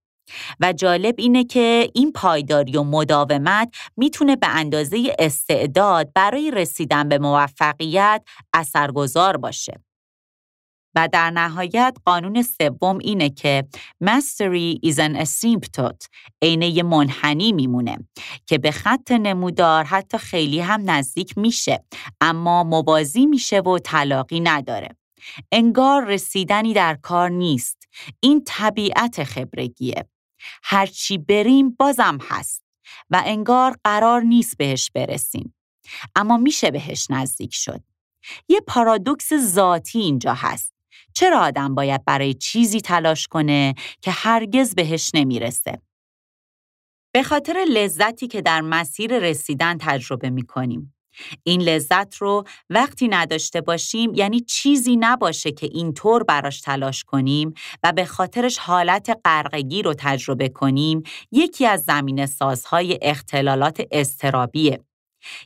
و جالب اینه که این پایداری و مداومت می‌تونه به اندازه استعداد برای رسیدن به موفقیت اثرگذار باشه. و در نهایت قانون سوم اینه که mastery is an asymptote عینه منحنی میمونه که به خط نمودار حتی خیلی هم نزدیک میشه اما موازی میشه و طلاقی نداره. انگار رسیدنی در کار نیست. این طبیعت خبرگیه. هرچی بریم بازم هست و انگار قرار نیست بهش برسیم. اما میشه بهش نزدیک شد. یه پارادوکس ذاتی اینجا هست. چرا آدم باید برای چیزی تلاش کنه که هرگز بهش نمی‌رسه؟ به خاطر لذتی که در مسیر رسیدن تجربه می کنیم. این لذت رو وقتی نداشته باشیم یعنی چیزی نباشه که اینطور براش تلاش کنیم و به خاطرش حالت غرقگی رو تجربه کنیم یکی از زمین سازهای اختلالات استرابیه.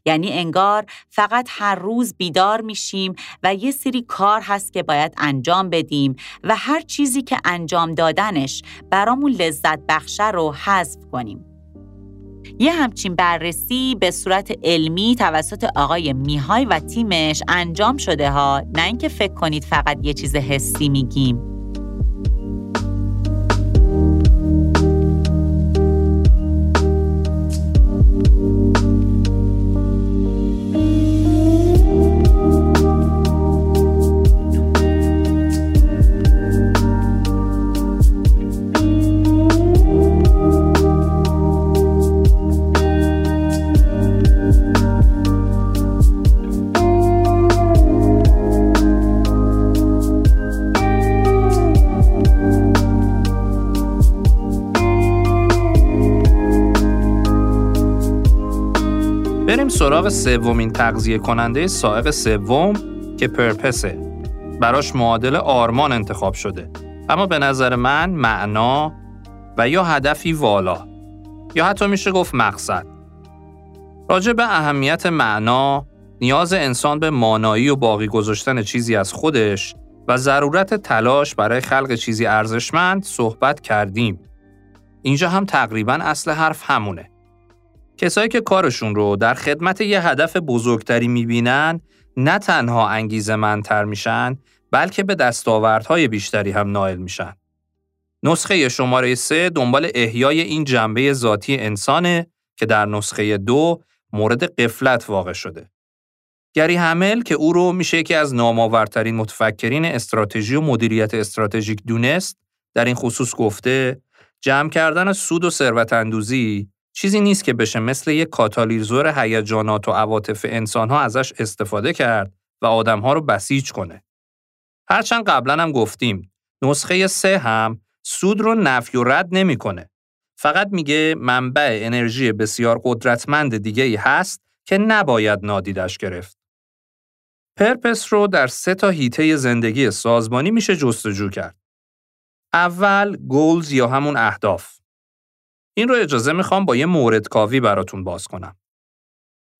یعنی انگار فقط هر روز بیدار میشیم و یه سری کار هست که باید انجام بدیم و هر چیزی که انجام دادنش برامون لذت بخشه رو حذف کنیم. یه همچین بررسی به صورت علمی توسط آقای میهای و تیمش انجام شده ها. نه اینکه فکر کنید فقط یه چیز حسی میگیم. سراغ سومین تغذیه کننده سائق سوم که پرپسه. براش معادل آرمان انتخاب شده. اما به نظر من معنا و یا هدفی والا یا حتی میشه گفت مقصد. راجع به اهمیت معنا، نیاز انسان به مانایی و باقی گذاشتن چیزی از خودش و ضرورت تلاش برای خلق چیزی ارزشمند صحبت کردیم. اینجا هم تقریبا اصل حرف همونه. کسایی که کارشون رو در خدمت یه هدف بزرگتری می‌بینن نه تنها انگیزه منتر میشن بلکه به دستاوردهای بیشتری هم نائل میشن. نسخه شماره 3 دنبال احیای این جنبه ذاتی انسانه که در نسخه دو مورد قفلت واقع شده. گری همل که او رو میشه یکی از نامآورترین متفکرین استراتژی و مدیریت استراتژیک دونست در این خصوص گفته جمع کردن سود و ثروت اندوزی چیزی نیست که بشه مثل یک کاتالیزور هیجانات و عواطف انسانها ازش استفاده کرد و آدمها رو بسیج کنه. هرچند قبلا هم گفتیم نسخه سه هم سود رو نفی و رد نمی‌کنه. فقط میگه منبع انرژی بسیار قدرتمند دیگه ای هست که نباید نادیدش گرفت. پرپس رو در سه تا هیته زندگی سازمانی میشه جستجو کرد. اول گولز یا همون اهداف. این رو اجازه می‌خوام با یه مورد کاوی براتون باز کنم.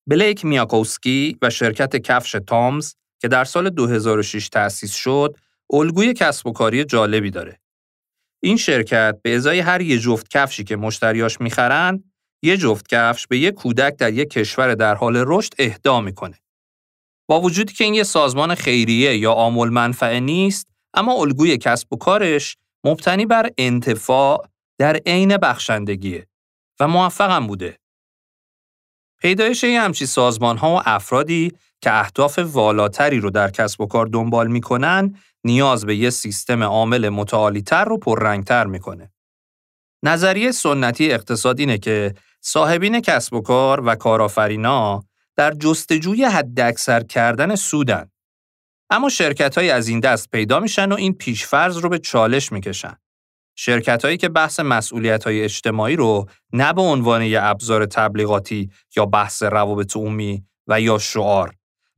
بلیک میاکوسکی و شرکت کفش تامز که در سال 2006 تأسیس شد، الگوی کسب و کاری جالبی داره. این شرکت به ازای هر یه جفت کفشی که مشتریاش می‌خرن، یه جفت کفش به یه کودک در یک کشور در حال رشد اهدا می‌کنه. با وجودی که این یه سازمان خیریه یا آمول منفعه نیست، اما الگوی کسب و کارش مبتنی بر انتفاع در عین بخشندگیه و موفقم بوده. پیدایش این همچی سازمان ها و افرادی که اهداف والاتری رو در کسب و کار دنبال می‌کنن نیاز به یه سیستم عامل متعالیتر رو پررنگتر می‌کنه. نظریه سنتی اقتصاد اینه که صاحبین کسب و کار و کارآفرینا در جستجوی حداکثر کردن سودن. اما شرکت های از این دست پیدا میشن و این پیشفرض رو به چالش می‌کشن. شرکت هایی که بحث مسئولیت های اجتماعی رو نه به عنوان یه ابزار تبلیغاتی یا بحث روابط عمومی و یا شعار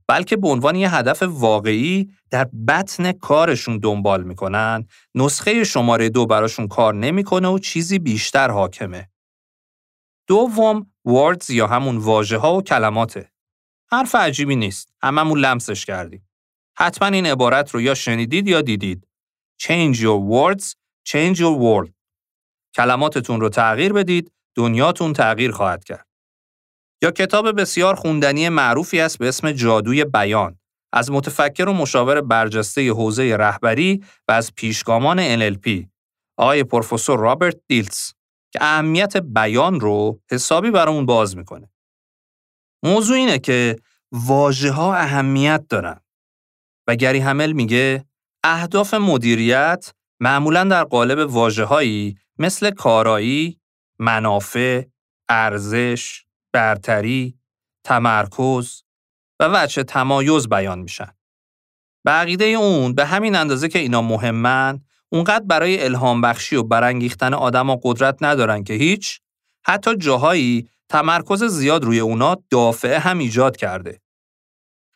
بلکه به عنوان یه هدف واقعی در بطن کارشون دنبال می‌کنن نسخه شماره دو براشون کار نمی‌کنه و چیزی بیشتر حاکمه. دوم وردز یا همون واژه ها و کلماته. حرف عجیبی نیست. هممون لمسش کردیم. حتما این عبارت رو یا شنیدید یا دیدید. Change your words Change your world. کلماتتون رو تغییر بدید، دنیاتون تغییر خواهد کرد. یا کتاب بسیار خوندنی معروفی است به اسم جادوی بیان از متفکر و مشاور برجسته حوزه رهبری و از پیشگامان NLP آقای پروفسور رابرت دیلتس که اهمیت بیان رو حسابی برامون باز می‌کنه. موضوع اینه که واژه ها اهمیت دارن و گری همل میگه اهداف مدیریت معمولا در قالب واجههایی مثل کارایی، منافع، ارزش، برتری، تمرکز و وجه تمایز بیان میشن. به اون به همین اندازه که اینا مهمن، اونقدر برای الهام بخشی و برانگیختن آدما قدرت ندارن که هیچ حتی جاهایی تمرکز زیاد روی اونا دافعه هم ایجاد کرده.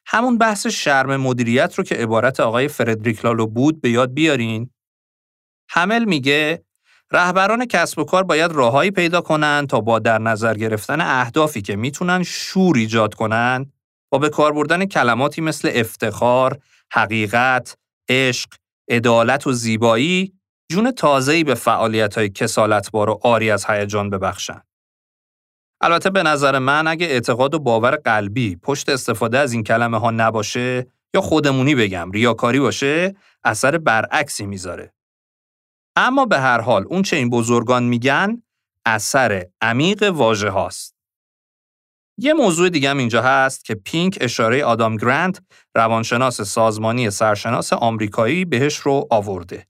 همون بحث شرم مدیریت رو که عبارت آقای فردریک لالو بود به یاد بیارین. حمل میگه رهبران کسب و کار باید راههایی پیدا کنن تا با در نظر گرفتن اهدافی که می‌تونن شور ایجاد کنن با به کار بردن کلماتی مثل افتخار، حقیقت، عشق، عدالت و زیبایی جون تازه‌ای به فعالیت‌های کسالتبار و آری از هیجان ببخشن. البته به نظر من اگه اعتقاد و باور قلبی پشت استفاده از این کلمه ها نباشه یا خودمونی بگم ریاکاری باشه اثر برعکسی می‌ذاره. اما به هر حال اون چه این بزرگان میگن اثر عمیق واژه هاست. یه موضوع دیگه هم اینجا هست که پینک اشاره آدام گرانت روانشناس سازمانی سرشناس آمریکایی بهش رو آورده.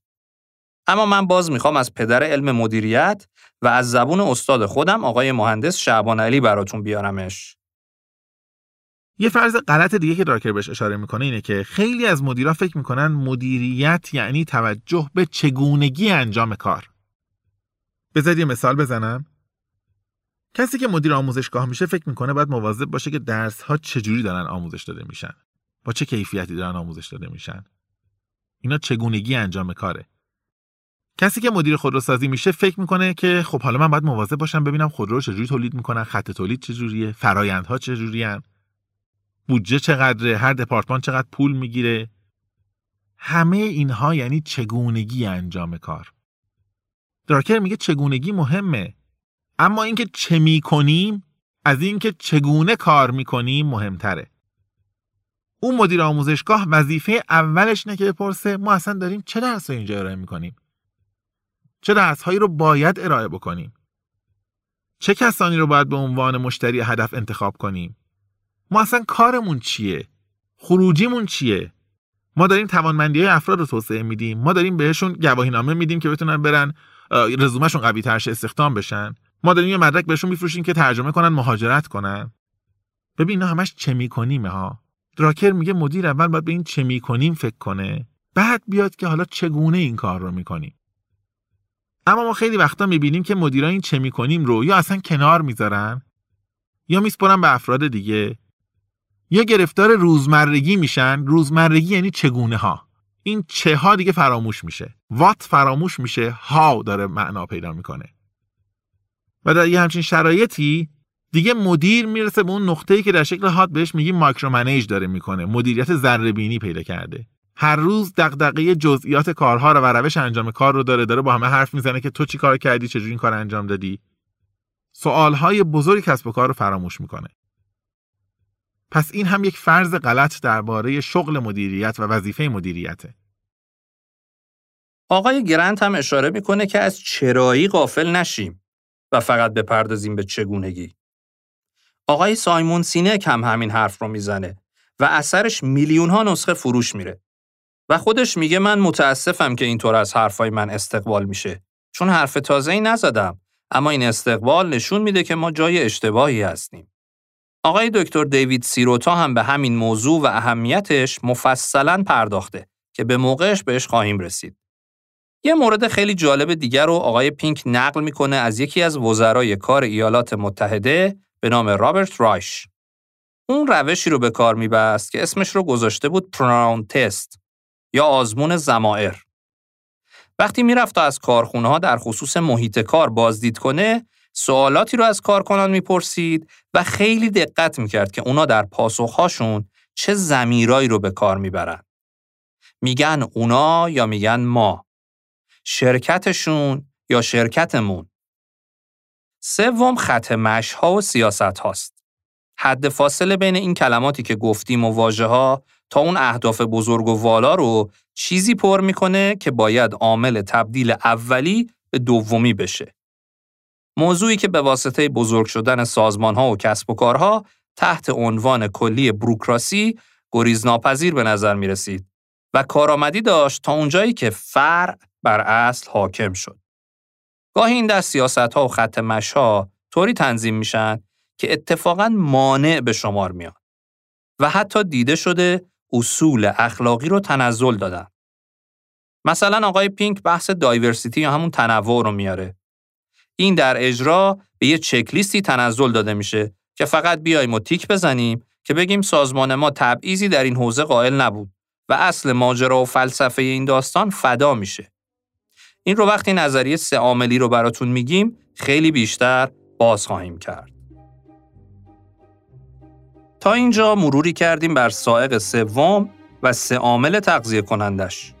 اما من باز می‌خوام از پدر علم مدیریت و از زبون استاد خودم آقای مهندس شعبان علی براتون بیارمش. یه فرض غلط دیگه که دارکر بهش اشاره می‌کنه اینه که خیلی از مدیرا فکر می‌کنن مدیریت یعنی توجه به چگونگی انجام کار. بذارید یه مثال بزنم. کسی که مدیر آموزشگاه میشه فکر می‌کنه باید مواظب باشه که درس ها چجوری دارن آموزش داده میشن. با چه کیفیتی دارن آموزش داده میشن. اینا چگونگی انجام کاره. کسی که مدیر خودروسازی میشه فکر می‌کنه که خب حالا من باید مواظب باشم ببینم خودرو رو چجوری تولید می‌کنن خط تولید چجوریه فرایندها چجوریان بودجه چقدره هر دپارتمان چقدر پول می‌گیره. همه اینها یعنی چگونگی انجام کار. دراکر میگه چگونگی مهمه. اما اینکه چه می‌کنیم از اینکه چگونه کار می‌کنیم مهمتره. اون مدیر آموزشگاه وظیفه اولش اینه که بپرسه ما اصلا داریم چه درس اینجا ارائه می‌کنیم؟ چه درسهایی رو باید ارائه بکنیم؟ چه کسانی رو باید به عنوان مشتری هدف انتخاب کنیم؟ ما اصلا کارمون چیه؟ خروجیمون چیه؟ ما داریم توانمندی های افراد رو توسعه میدیم. ما داریم بهشون گواهی نامه میدیم که بتونن برن رزومهشون قوی ترش استخدام بشن. ما داریم یه مدرک بهشون میفروشیم که ترجمه کنن مهاجرت کنن. ببین اینا همش چه می‌کنیم ها؟ دراکر میگه مدیر اول باید به این چه می‌کنیم فکر کنه. بعد بیاد که حالا چگونه این کار رو می‌کنیم. اما ما خیلی وقتا می‌بینیم که مدیران این چه می‌کنیم رو یا اصلا کنار می‌ذارن یا میسپرن به افراد دیگه. یا گرفتار روزمرگی میشن. روزمرگی یعنی چگونه ها؟ این چه ها دیگه فراموش میشه. وات فراموش میشه. ها داره معنا پیدا می‌کنه. و در یه همچین شرایطی دیگه مدیر می‌رسه به اون نقطه‌ای که در شکل هات بهش میگیم مایکرو منیج داره می‌کنه. مدیریت ذره بینی پیدا کرده. هر روز دغدغه جزئیات کارها رو و روش انجام کار رو داره. داره با همه حرف می‌زنه که تو چی کار کردی؟ چجوری این کار انجام دادی؟ سوالهای بزرگ کسب و کار رو فراموش می‌کنه. پس این هم یک فرض غلط درباره شغل مدیریت و وظیفه مدیریته آقای گرنت هم اشاره می‌کنه که از چرایی غافل نشیم و فقط بپردازیم به چگونگی. آقای سایمون سینک هم همین حرف رو می‌زنه و اثرش میلیون ها نسخه فروش میره. و خودش میگه من متاسفم که اینطور از حرفای من استقبال میشه چون حرف تازه ای نزدم اما این استقبال نشون میده که ما جای اشتباهی هستیم. آقای دکتر دیوید سیروتا هم به همین موضوع و اهمیتش مفصلا پرداخته که به موقعش بهش خواهیم رسید. یه مورد خیلی جالب دیگر رو آقای پینک نقل می‌کنه از یکی از وزرای کار ایالات متحده به نام رابرت رایش. اون روشی رو به کار میبست که اسمش رو گذاشته بود پراون تست یا آزمون زمائر. وقتی می‌رفت تا از کارخونه ها در خصوص محیط کار بازدید کنه، سوالاتی رو از کارکنان می‌پرسید و خیلی دقت می‌کرد که اونا در پاسخهاشون چه زمیرایی رو به کار می‌برن. میگن اونا یا میگن ما. شرکتشون یا شرکتمون. سوم خط مشها و سیاست هاست. حد فاصله بین این کلماتی که گفتیم و واژه ها تا اون اهداف بزرگ و والا رو چیزی پر می‌کنه که باید عامل تبدیل اولی به دومی بشه. موضوعی که به واسطه بزرگ شدن سازمان ها و کسب و کارها تحت عنوان کلی بروکراسی گریزناپذیر به نظر می رسید و کارآمدی داشت تا اونجایی که فرع بر اصل حاکم شد. گاهی این در سیاست ها و خط مشها طوری تنظیم میشن که اتفاقا مانع به شمار میاد و حتی دیده شده اصول اخلاقی رو تنزل دادن. مثلا آقای پینک بحث دایورسیتی یا همون تنوع رو میاره. این در اجرا به یه چکلیستی تنزل داده میشه که فقط بیایم و تیک بزنیم که بگیم سازمان ما تبعیضی در این حوزه قائل نبود و اصل ماجرا و فلسفه این داستان فدا میشه. این رو وقتی نظریه سه عاملی رو براتون میگیم خیلی بیشتر باز خواهیم کرد. تا اینجا مروری کردیم بر سائق سوم و سه عامل تغذیه کنندش.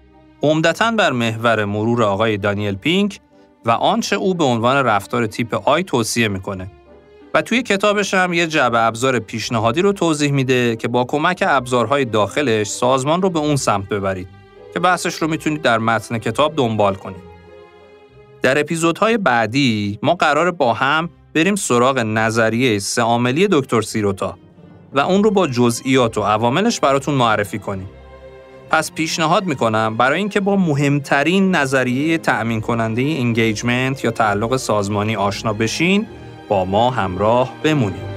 عمدتا بر محور مرور آقای دانیل پینک و آنچه او به عنوان رفتار تیپ آی توصیه می‌کنه. و توی کتابش هم یه جعبه ابزار پیشنهادی رو توضیح میده که با کمک ابزارهای داخلش سازمان رو به اون سمت ببرید که بحثش رو می‌تونید در متن کتاب دنبال کنید. در اپیزودهای بعدی ما قرار با هم بریم سراغ نظریه سه عاملی دکتر سیروتا و اون رو با جزئیات و عواملش براتون معرفی کنیم. پس پیشنهاد می‌کنم برای اینکه با مهمترین نظریه تأمین کننده انگیجمنت یا تعلق سازمانی آشنا بشین با ما همراه بمونید.